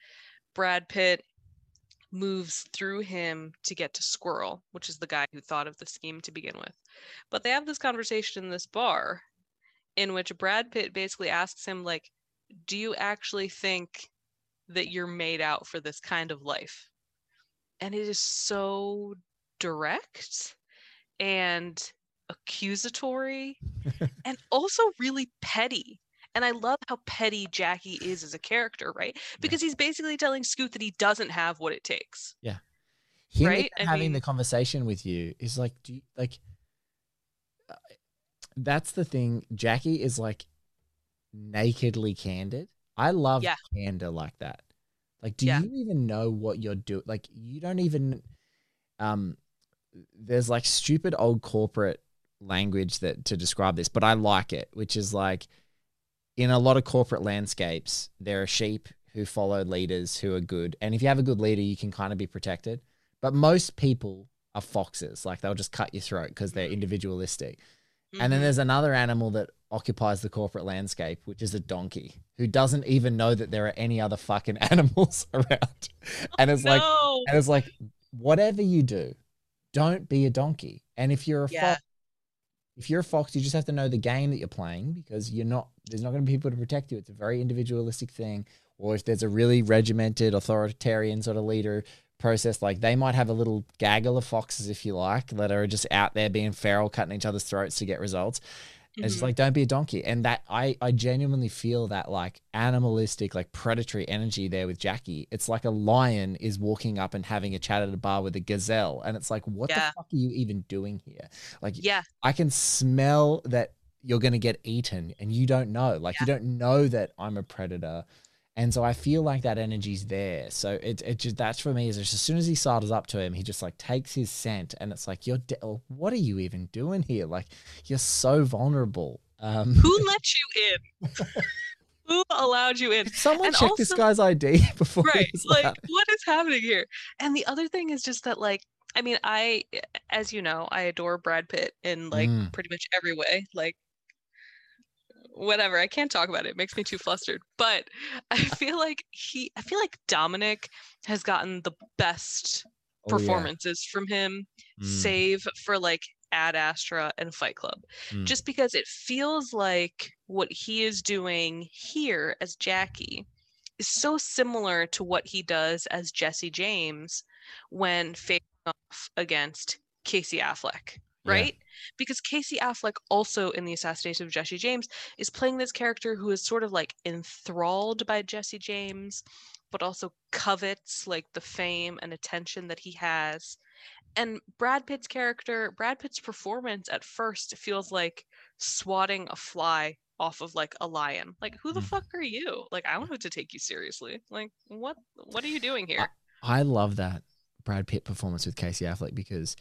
Brad Pitt moves through him to get to Squirrel, which is the guy who thought of the scheme to begin with. But they have this conversation in this bar in which Brad Pitt basically asks him like, "Do you actually think that you're made out for this kind of life?" And it is so direct and accusatory and also really petty. And I love how petty Jackie is as a character, right? Because he's basically telling Scoot that he doesn't have what it takes. him Right? having the conversation with you is like, do you, like, uh, that's the thing. Jackie is like nakedly candid. I love Yeah. candor like that. Like, do Yeah. you even know what you're doing? Like, you don't even. Um, there's like stupid old corporate language that to describe this, but I like it, which is like, in a lot of corporate landscapes, there are sheep who follow leaders who are good, and if you have a good leader, you can kind of be protected. But most people are foxes, like they'll just cut your throat because they're individualistic. And then Mhm. there's another animal that occupies the corporate landscape, which is a donkey who doesn't even know that there are any other fucking animals around. And it's like, no. and it's like, whatever you do, don't be a donkey. And if you're a Yeah. fox, if you're a fox, you just have to know the game that you're playing because you're not. There's not going to be people to protect you. It's a very individualistic thing. Or if there's a really regimented, authoritarian sort of leader process, like they might have a little gaggle of foxes, if you like, that are just out there being feral, cutting each other's throats to get results. It's just Mhm. like don't be a donkey, and that I I genuinely feel that like animalistic, like predatory energy there with Jackie. It's like a lion is walking up and having a chat at a bar with a gazelle, and it's like, what Yeah. the fuck are you even doing here? Like, yeah. I can smell that you're gonna get eaten, and you don't know. Like, you don't know that I'm a predator. And so I feel like that energy's there. So it, it just that's for me is just as soon as he sidles up to him, he just like takes his scent, and it's like you're de- what are you even doing here? Like you're so vulnerable. Um, Who let you in? Who allowed you in? did someone and check this guy's ID before right like what is happening here and the other thing is just that like i mean i as you know i adore brad pitt in like Mm. pretty much every way like whatever i can't talk about it it makes me too flustered but i feel like he i feel like dominik has gotten the best Oh, yeah. performances from him Mm, save for like ad astra and fight club mm. just because it feels like what he is doing here as Jackie is so similar to what he does as Jesse James when facing off against Casey Affleck, Yeah. right? Because Casey Affleck also in the assassination of Jesse James is playing this character who is sort of like enthralled by Jesse James but also covets like the fame and attention that he has and Brad Pitt's character, Brad Pitt's performance at first feels like swatting a fly off of like a lion. Like who the Mm. fuck are you? Like I don't have to take you seriously. Like what what are you doing here? I love that Brad Pitt performance with Casey Affleck because,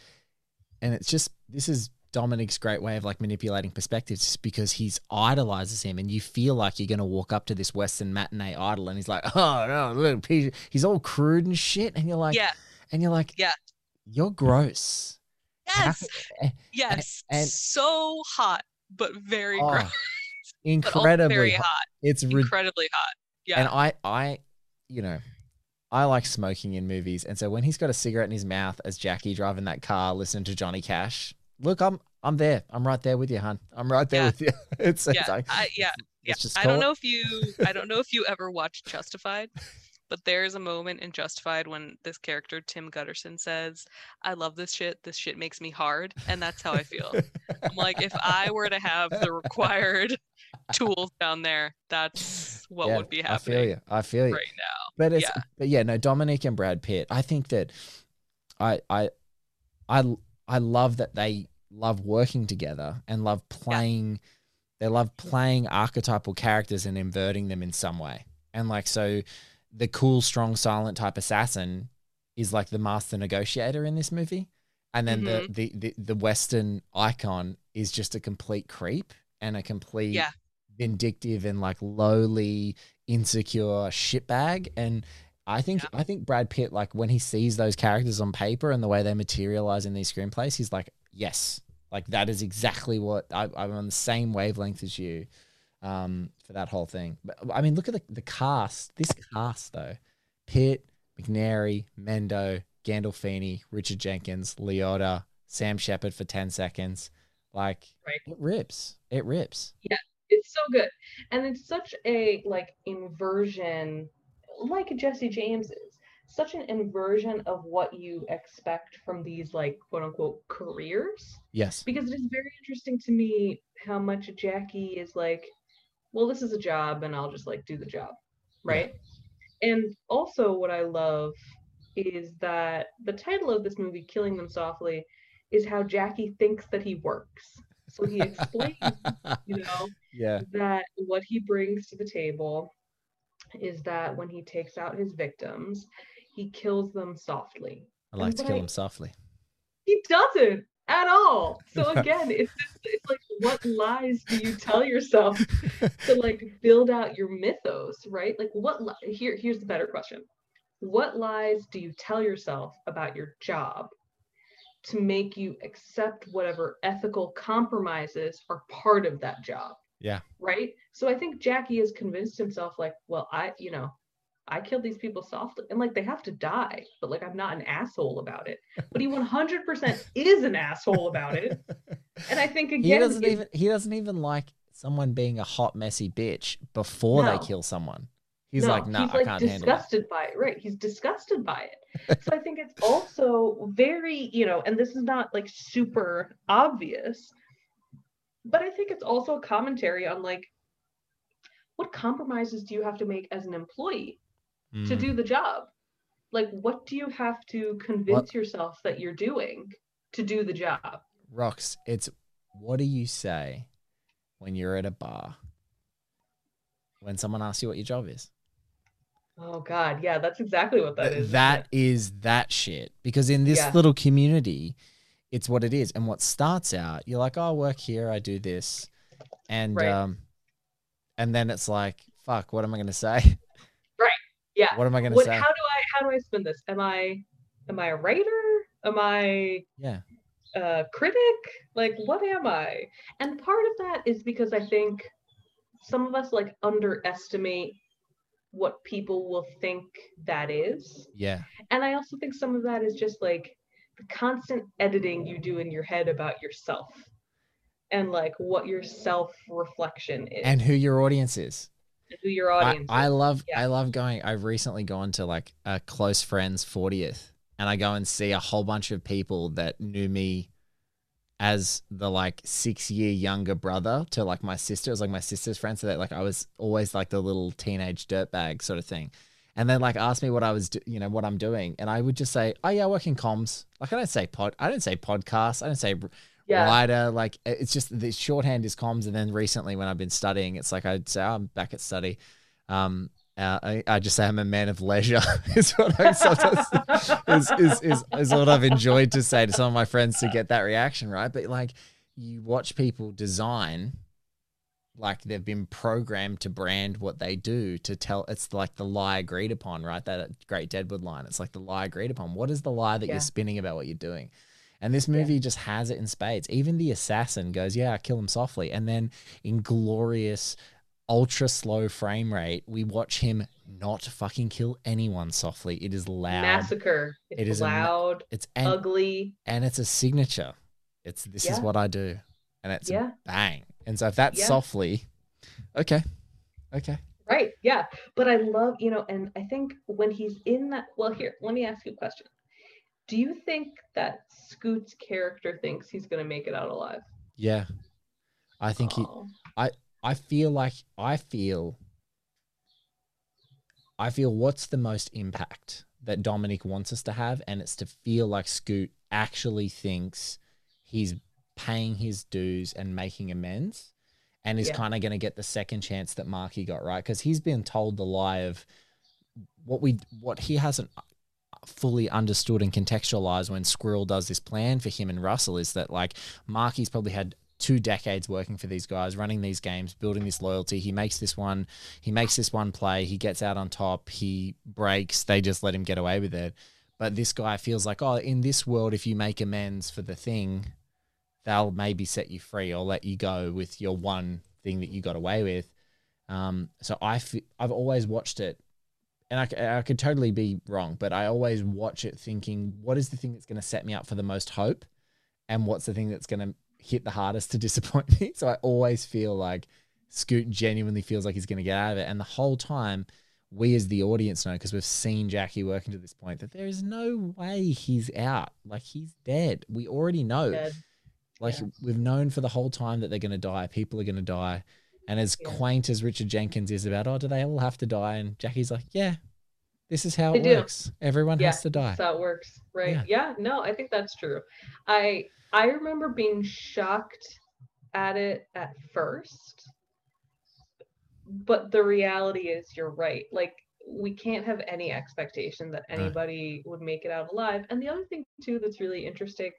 and it's just this is Dominik's great way of like manipulating perspectives because he's idolizes him, and you feel like you're gonna walk up to this Western matinee idol, and he's like, oh no, look, he's all crude and shit, and you're like, yeah. and you're like, Yeah. you're gross. Yes. eh, Yes. and- so hot, but very oh, gross. Incredibly very hot. hot. It's Incredibly hot. Yeah. And I, I, you know, I like smoking in movies, and so when he's got a cigarette in his mouth as Jackie driving that car, listening to Johnny Cash, look, I'm, I'm there. I'm right there with you, hun. I'm right there Yeah. with you. It's, it's yeah. like, I, yeah. Yeah. I don't it- know if you I don't know if you ever watched Justified, but there's a moment in Justified when this character Tim Gutterson says, "I love this shit. This shit makes me hard." And that's how I feel. I'm like if I were to have the required tools down there, that's what Yeah, would be happening. I feel you. I feel you. right now. But it's, Yeah. but yeah, no, Dominik and Brad Pitt. I think that, I, I, I, I love that they love working together and love playing. They love playing archetypal characters and inverting them in some way. And like so, the cool, strong, silent type assassin is like the master negotiator in this movie, and then the, mm-hmm. the the the Western icon is just a complete creep and a complete Yeah. vindictive and like lowly, insecure shitbag. And I think I think Brad Pitt, like when he sees those characters on paper and the way they materialize in these screenplays, he's like, yes, like that is exactly what I, I'm on the same wavelength as you um, for that whole thing. But I mean, look at the, the cast. This cast though, Pitt, McNairy, Mendo, Gandolfini, Richard Jenkins, Liotta, Sam Shepard for ten seconds. Like Right. it rips. It rips. Yeah, it's so good. And it's such a like inversion like Jesse James is. Such an inversion of what you expect from these like quote unquote careers. Yes. Because it is very interesting to me how much Jackie is like, well, this is a job and I'll just like do the job. Right. And also what I love is that the title of this movie, Killing Them Softly, is how Jackie thinks that he works. So he explains, you know, yeah. that what he brings to the table is that when he takes out his victims, he kills them softly. I like And to kill I- him softly. He doesn't at all. So again, it's just, it's like what lies do you tell yourself to like build out your mythos, right? Like what li- here here's the better question. What lies do you tell yourself about your job to make you accept whatever ethical compromises are part of that job? Yeah. right? So I think Jackie has convinced himself, like, well, I, you know, I killed these people softly, and like they have to die, but like I'm not an asshole about it. But he 100% is an asshole about it. And I think again, he doesn't even he doesn't even like someone being a hot messy bitch before No. they kill someone. He's no, like, no, he's I like can't handle it. disgusted by it. Right, he's disgusted by it. so I think it's also very, you know, and this is not like super obvious, but I think it's also a commentary on like what compromises do you have to make as an employee to Mm. do the job? Like, what do you have to convince yourself that you're doing to do the job? Rox, it's what do you say when you're at a bar when someone asks you what your job is? Oh God, yeah, that's exactly what that is. that that shit. Because in this Yeah. little community, it's what it is. And what starts out, you're like, oh, I work here, I do this. And Right. um and then it's like, fuck, what am I gonna say? right. Yeah. What am I gonna What, say? how do I how do I spin this? Am I am I a writer? Am I Yeah. A critic? Like, what am I? And part of that is because I think some of us like underestimate what people will think that is. Yeah. And I also think some of that is just like the constant editing you do in your head about yourself and like what your self reflection is And who your audience is. and who your audience I is. love Yeah. I love going. I've recently gone to like a close friend's 40th and I go and see a whole bunch of people that knew me as the like six year younger brother to like my sister. It was like my sister's friend. So that like I was always like the little teenage dirtbag sort of thing. And then like asked me what I was, do- you know, what I'm doing. And I would just say, oh yeah, I work in comms. Like I don't say pod, I don't say podcast. I don't say Yeah. writer. Like it's just the shorthand is comms. And then recently when I've been studying, it's like I'd say, oh, I'm back at study. Um, uh, I, I just say I'm a man of leisure. is what I sometimes is, is, is, is what I've enjoyed to say to some of my friends to get that reaction, right? But like you watch people design like they've been programmed to brand what they do to tell it's like the lie agreed upon, right? That great Deadwood line. It's like the lie agreed upon. What is the lie that Yeah. you're spinning about what you're doing? And this movie just has it in spades. Even the assassin goes, Yeah, I kill him softly. And then in glorious, ultra slow frame rate, we watch him not fucking kill anyone softly. It is loud. massacre. It's It is a loud, It's and, ugly. and it's a signature. It's this is what I do. And it's Yeah. bang. And so if that's Yeah. softly, okay. Okay. Right. Yeah. But I love, you know, and I think when he's in that, well, here, let me ask you a question. Do you think that Scoot's character thinks he's going to make it out alive? Yeah. I think he. I I feel like I feel I feel what's the most impact that Dominik wants us to have and it's to feel like Scoot actually thinks he's paying his dues and making amends and is Yeah. kind of going to get the second chance that Marky got right because he's been told the lie of what we what he hasn't fully understood and contextualized when Squirrel does this plan for him and Russell is that like Marky's probably had two decades working for these guys, running these games, building this loyalty. He makes this one, he makes this one play, he gets out on top, he breaks, they just let him get away with it. But this guy feels like, oh, in this world, if you make amends for the thing, they'll maybe set you free or let you go with your one thing that you got away with. Um, so I f- I've always watched it and I, I could totally be wrong, but I always watch it thinking, what is the thing that's going to set me up for the most hope? And what's the thing that's going to hit the hardest to disappoint me? So I always feel like Scoot genuinely feels like he's going to get out of it. And the whole time, we as the audience know, because we've seen Jackie working to this point, that there is no way he's out. Like he's dead. We already know. Dead. Like Yeah. we've known for the whole time that they're going to die. People are going to die. And as Yeah. quaint as Richard Jenkins is about, oh, do they all have to die? And Jackie's like, yeah, this is how They it do. works. Everyone yeah, has to die. That's how it works. Right. Yeah. Yeah. No, I think that's true. I I remember being shocked at it at first. but the reality is you're right. Like we can't have any expectation that anybody would make it out alive. And the other thing too that's really interesting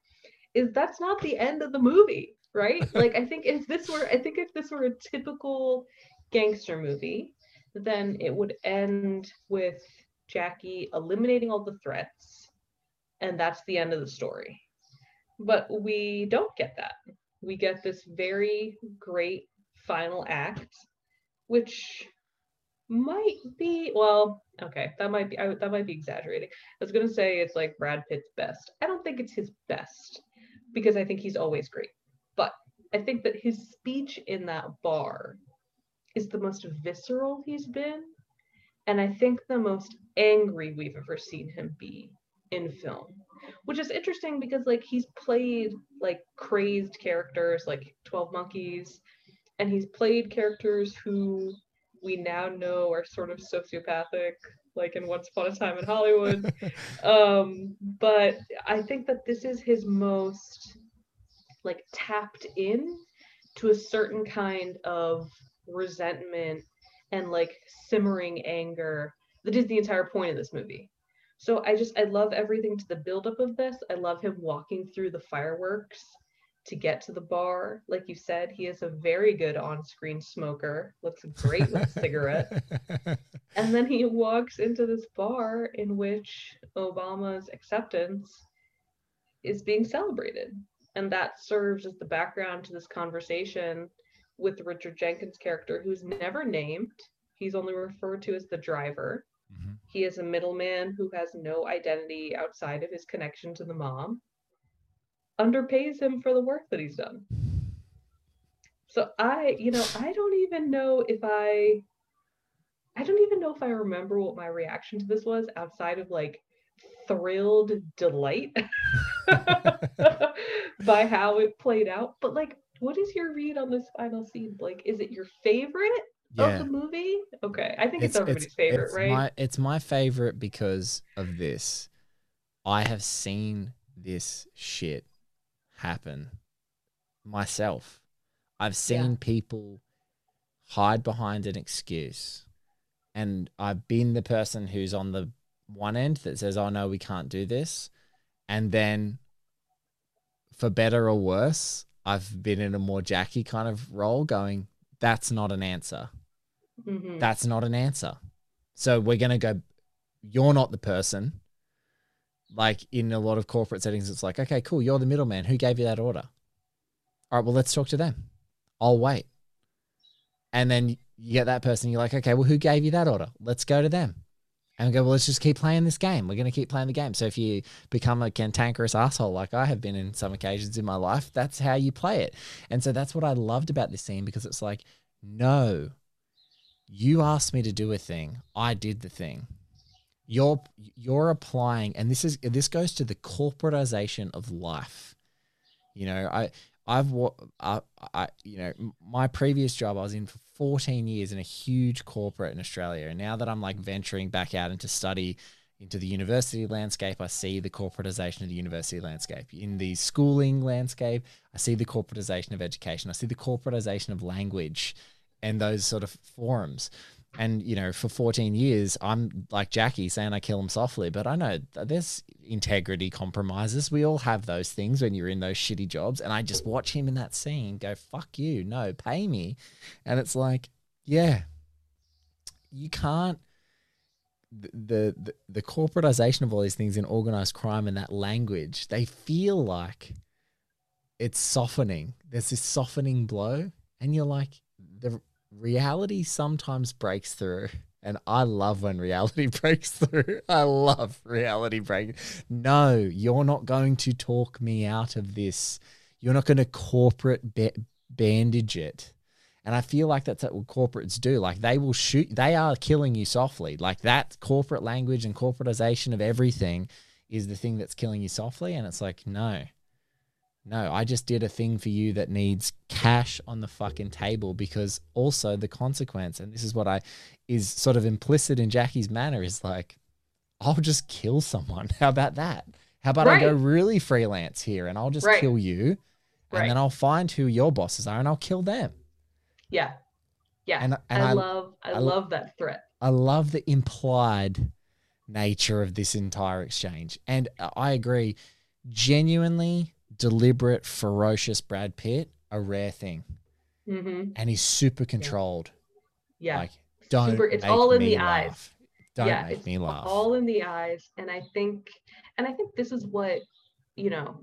is that's not the end of the movie, right? like I think if this were I think if this were a typical gangster movie, then it would end with Jackie eliminating all the threats and that's the end of the story. But we don't get that. We get this very great final act which might be well okay that might be I, that might be exaggerating. I was going to say it's like brad pitt's best. I don't think it's his best because i think he's always great but i think that his speech in that bar is the most visceral he's been and i think the most angry we've ever seen him be in film which is interesting because like he's played like crazed characters like 12 monkeys and he's played characters who we now know are sort of sociopathic like in once upon a time in hollywood. Um, but i think that this is his most like tapped in to a certain kind of resentment and like simmering anger that is the entire point of this movie so i just i love everything to the buildup of this i love him walking through the fireworks to get to the bar. Like you said, he is a very good on screen smoker, looks great with a cigarette. And then he walks into this bar in which Obama's acceptance is being celebrated. And that serves as the background to this conversation with Richard Jenkins' character, who's never named. He's only referred to as the driver. Mm-hmm. He is a middleman who has no identity outside of his connection to the mom underpays him for the work that he's done. So I, you know, I don't even know if I I don't even know if I remember what my reaction to this was outside of like thrilled delight by how it played out. But like, what is your read on this final scene? Like, is it your favorite yeah. of the movie? Okay, I think it's, it's everybody's it's, favorite, it's right? My, it's my favorite because of this. I have seen this shit happen myself. I've seen yeah. people hide behind an excuse. And I've been the person who's on the one end that says, oh, no, we can't do this. And then, for better or worse, I've been in a more Jackie kind of role going, that's not an answer. Mm-hmm. That's not an answer. So we're going to go, you're not the person like in a lot of corporate settings, it's like, okay, cool, you're the middleman. Who gave you that order? All right, well, let's talk to them. I'll wait. And then you get that person, you're like, okay, well, who gave you that order? Let's go to them. And go, well, let's just keep playing this game. We're going to keep playing the game. So if you become a cantankerous asshole like I have been in some occasions in my life, that's how you play it. And so that's what I loved about this scene because it's like, no, you asked me to do a thing. I did the thing. You're you're applying and this is this goes to the corporatization of life. You know i i've I, I you know my previous job i was in for 14 years in a huge corporate in australia. And now that i'm like venturing back out into study into the university landscape i see the corporatization of the university landscape. In the schooling landscape i see the corporatization of education. I see the corporatization of language and those sort of forums. And you know for 14 years i'm like jackie saying i kill him softly but i know there's integrity compromises. We all have those things when you're in those shitty jobs and i just watch him in that scene go fuck you no pay me. And it's like yeah you can't the, the the corporatization of all these things in organized crime and that language they feel like it's softening. There's this softening blow and you're like the reality sometimes breaks through. And I love when reality breaks through. I love reality break. No, you're not going to talk me out of this. You're not going to corporate ba- bandage it. And I feel like that's what corporates do. Like they will shoot, they are killing you softly. Like that corporate language and corporatization of everything is the thing that's killing you softly. And it's like, no, no, I just did a thing for you that needs cash on the fucking table because also the consequence, and this is what I is sort of implicit in Jackie's manner, is like, I'll just kill someone. How about that? How about right. I go really freelance here and I'll just right. kill you and right. then I'll find who your bosses are and I'll kill them. Yeah. Yeah, And- and I, I- love I, I- love that threat. I love the implied nature of this entire exchange. And I agree, genuinely deliberate, ferocious Brad Pitt, a rare thing. hmm And he's super controlled. Yeah, Like, don't Super- it's make all in me the laugh. eyes. Don't yeah, make it's me laugh. all in the eyes, and I think, and I think this is what you know,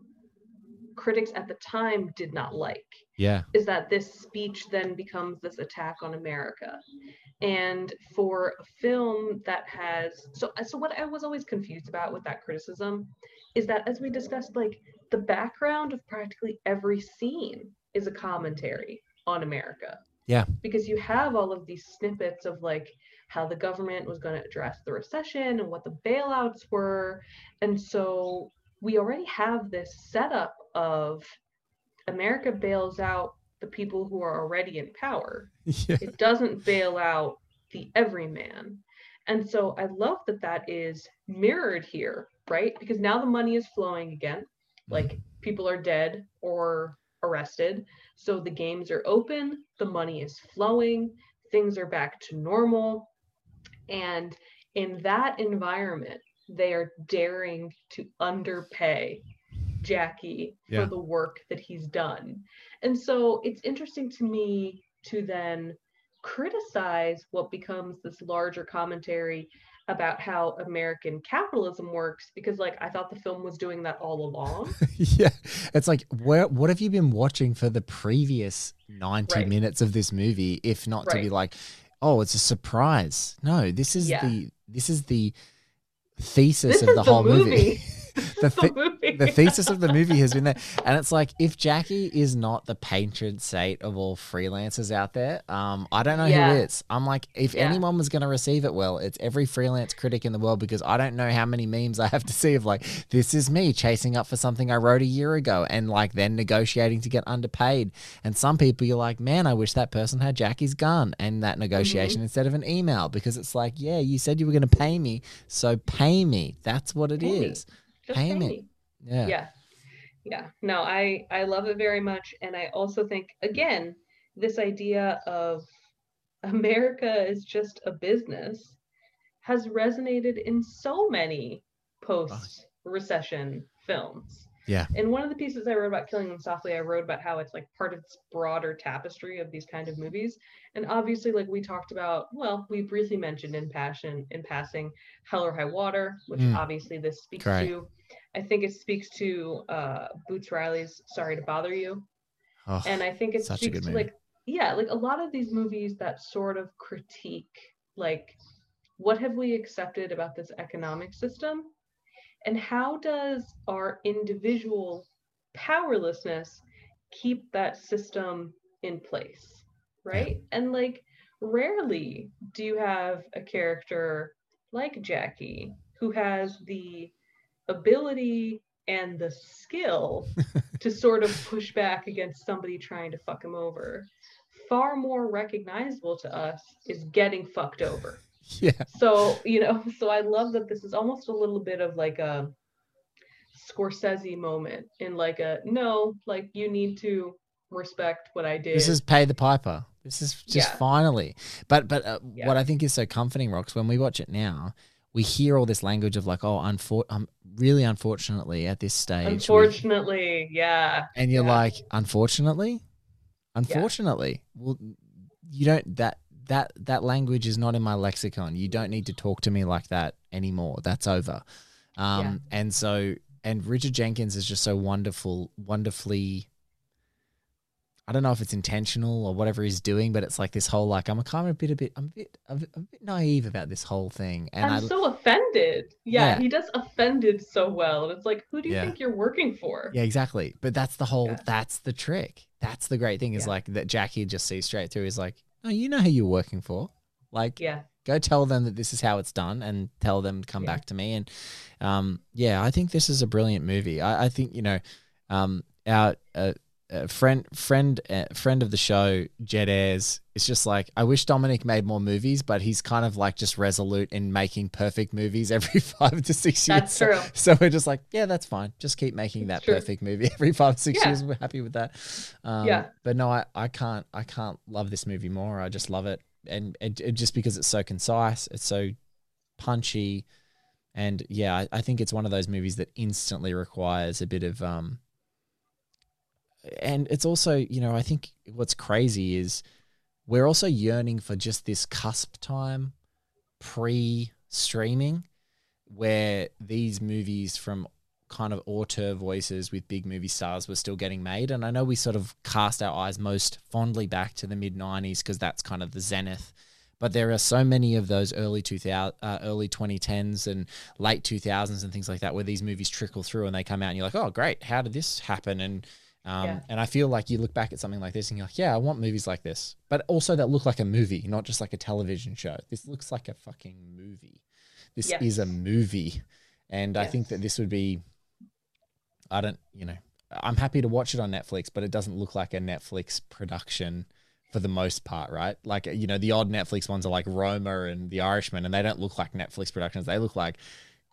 critics at the time did not like. yeah. is that this speech then becomes this attack on America. And for a film that has so so what I was always confused about with that criticism is that as we discussed like the background of practically every scene is a commentary on America. Yeah. Because you have all of these snippets of like how the government was going to address the recession and what the bailouts were. And so we already have this setup of America bails out the people who are already in power. Yeah. It doesn't bail out the everyman. And so I love that that is mirrored here, right? Because now the money is flowing again. Like people are dead or arrested. So the games are open, the money is flowing, things are back to normal. And in that environment, they are daring to underpay Jackie Yeah. for the work that he's done. And so it's interesting to me to then criticize what becomes this larger commentary about how American capitalism works because like I thought the film was doing that all along. yeah. It's like, where, what have you been watching for the previous 90 Right. minutes of this movie, if not to be like, oh, it's a surprise? No, this is Yeah. the this is the thesis This of the the whole movie. movie. the, The. The thesis of the movie has been there. And it's like, if Jackie is not the patron saint of all freelancers out there, um, I don't know Yeah. who is. I'm like, if Yeah. anyone was going to receive it well, it's every freelance critic in the world because I don't know how many memes I have to see of like, this is me chasing up for something I wrote a year ago and like then negotiating to get underpaid. And some people you're like, man, I wish that person had Jackie's gun and that negotiation Mm-hmm. instead of an email because it's like, yeah, you said you were going to pay me. So pay me. That's what it is. Pay me. Just pay Payment. me. Yeah. yeah yeah no i i love it very much and i also think again this idea of america is just a business has resonated in so many post recession films Yeah. and one of the pieces i wrote about killing them softly i wrote about how it's like part of this broader tapestry of these kind of movies and obviously like we talked about well we briefly mentioned in passion in passing hell or high water which Mm. obviously this speaks Great. to I think it speaks to uh, Boots Riley's "Sorry to Bother You," Oh, and I think it such a speaks good to movie. like yeah, like a lot of these movies that sort of critique like what have we accepted about this economic system, and how does our individual powerlessness keep that system in place, right? And like rarely do you have a character like Jackie who has the ability and the skill to sort of push back against somebody trying to fuck him over. Far more recognizable to us is getting fucked over. yeah. So, you know, so I love that this is almost a little bit of like a Scorsese moment in like a no, like you need to respect what I did. This is pay the piper. This is just Yeah. finally. But but uh, Yeah. what I think is so comforting, Rox, when we watch it now, we hear all this language of like, oh, unfor- um, really unfortunately at this stage. we- unfortunately, yeah. and you're yeah. like, unfortunately, unfortunately, well, you don't that that that language is not in my lexicon. You don't need to talk to me like that anymore. That's over. Um, and so and Richard Jenkins is just so wonderful, wonderfully. I don't know if it's intentional or whatever he's doing, but it's like this whole like I'm a kind of a bit a bit I'm a bit bit, a bit naive about this whole thing, and I'm I so offended. Yeah, Yeah. he does offended so well. And it's like, who do you Yeah. think you're working for? Yeah, exactly. But that's the whole. Yeah. That's the trick. That's the great thing is like that. Jackie just sees straight through. He's like, no, you know who you're working for. Like, Yeah. go tell them that this is how it's done, and tell them to come back to me. And um, yeah, I think this is a brilliant movie. I, I think you know, um, our uh, uh, friend friend uh, friend of the show Jed Ayers it's just like I wish Dominik made more movies but he's kind of like just resolute in making perfect movies every 5 to 6 years That's true. so, so we're just like yeah that's fine just keep making that true. perfect movie every 5 6 Yeah. years we're happy with that um, Yeah. but no I, I can't I can't love this movie more I just love it and it, it just because it's so concise it's so punchy and yeah I, I think it's one of those movies that instantly requires a bit of um and it's also you know i think what's crazy is we're also yearning for just this cusp time pre streaming where these movies from kind of auteur voices with big movie stars were still getting made. And i know we sort of cast our eyes most fondly back to the mid 90s because that's kind of the zenith. But there are so many of those early 2000 uh, early 2010s and late 2000s and things like that where these movies trickle through and they come out and you're like oh great. How did this happen? And um, Yeah. and I feel like you look back at something like this and you're like, yeah, I want movies like this, but also that look like a movie, not just like a television show. This looks like a fucking movie. This is a movie, and I think that this would be. I don't, you know, I'm happy to watch it on Netflix, but it doesn't look like a Netflix production for the most part, right? Like, you know, the odd Netflix ones are like Roma and The Irishman, and they don't look like Netflix productions. They look like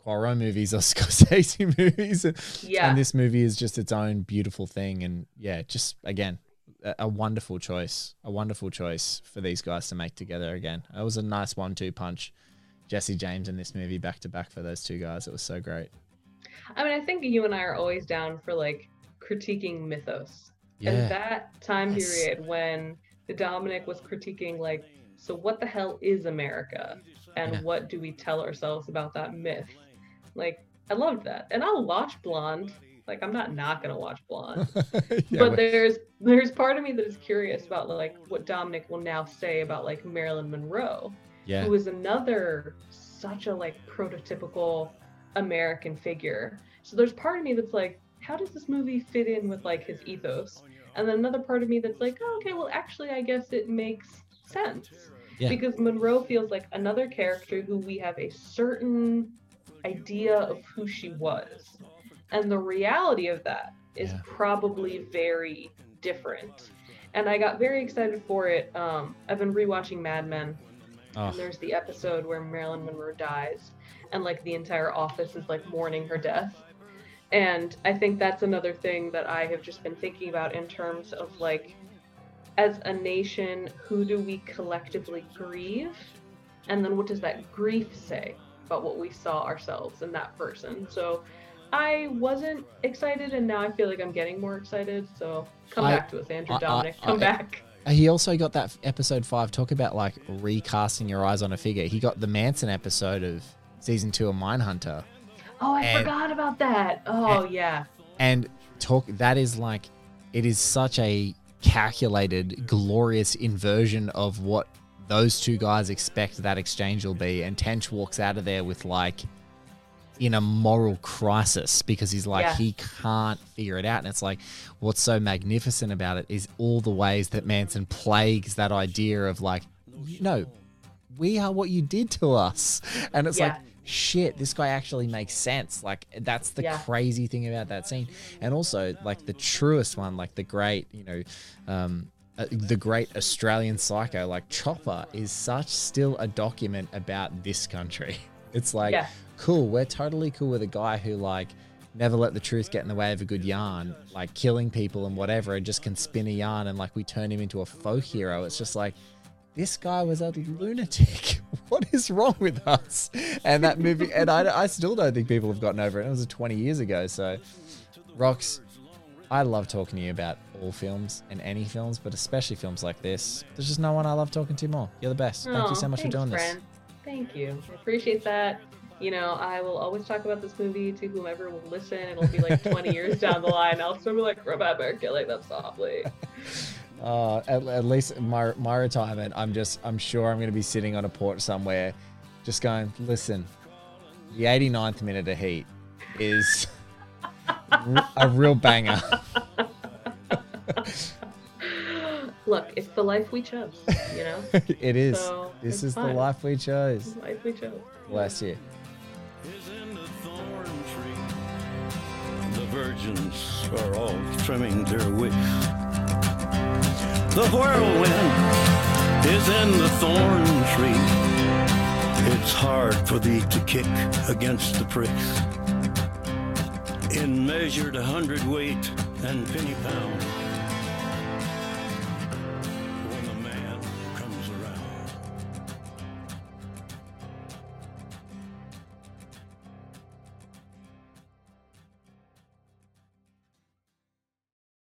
Cuarón movies or Scorsese movies. Yeah. And this movie is just its own beautiful thing. And yeah, just again, a, a wonderful choice. A wonderful choice for these guys to make together again. It was a nice one two punch. Jesse James in this movie back to back for those two guys. It was so great. I mean, I think you and I are always down for like critiquing mythos. Yeah. And that time period when the Dominik was critiquing like, so what the hell is America? And Yeah. what do we tell ourselves about that myth? Like, I loved that. And I'll watch Blonde. Like, I'm not not gonna watch Blonde. Yeah, but we- there's there's part of me that is curious about like what Dominik will now say about like Marilyn Monroe yeah. who is another such a like prototypical American figure. So there's part of me that's like, how does this movie fit in with like his ethos? And then another part of me that's like, oh, okay, well actually I guess it makes sense. Yeah. Because Monroe feels like another character who we have a certain idea of who she was. And the reality of that is Yeah. probably very different. And I got very excited for it. Um, I've been rewatching Mad Men Oh, and there's the episode where Marilyn Monroe dies, and like the entire office is like mourning her death. And I think that's another thing that I have just been thinking about in terms of like, as a nation, who do we collectively grieve? And then what does that grief say about what we saw ourselves in that person? So I wasn't excited, and now I feel like I'm getting more excited. So come I- back to us, Andrew I- I- Dominik. Come I- back. Uh, he also got that episode five. Talk about like recasting your eyes on a figure. He got the Manson episode of season two of Mindhunter. Oh, I and- forgot about that. Oh, yeah. and talk that is like it is such a calculated glorious inversion of what those two guys expect that exchange will be and tench walks out of there with like in a moral crisis because he's like Yeah. he can't figure it out. And it's like what's so magnificent about it is all the ways that manson plagues that idea of like no we are what you did to us. And it's like shit this guy actually makes sense. Like that's the Yeah. crazy thing about that scene. And also like the truest one like the great you know um Uh, the great australian psycho like chopper is such still a document about this country it's like Yeah. cool we're totally cool with a guy who like never let the truth get in the way of a good yarn like killing people and whatever and just can spin a yarn and like we turn him into a folk hero it's just like this guy was a lunatic. What is wrong with us? And that movie, and I, I still don't think people have gotten over it. It was 20 years ago. So, Rox, I love talking to you about all films and any films, but especially films like this. There's just no one I love talking to more. You're the best. Thank you so much thanks, for doing this. Thank you. I appreciate that. You know, I will always talk about this movie to whomever will listen. It'll be like 20 years down the line. I'll still be like, remember killing them softly. Uh, at, at least my my retirement, I'm just I'm sure I'm going to be sitting on a porch somewhere, just going, listen, the 89th minute of Heat is a real banger. Look, it's the life we chose, you know? it is. So, this it's is the life we chose. the life we chose. Bless you. is in the thorn tree. The the virgins are all trimming their wicks. The whirlwind is in the thorn tree. It's hard for thee to kick against the pricks. In measured hundredweight and penny pound.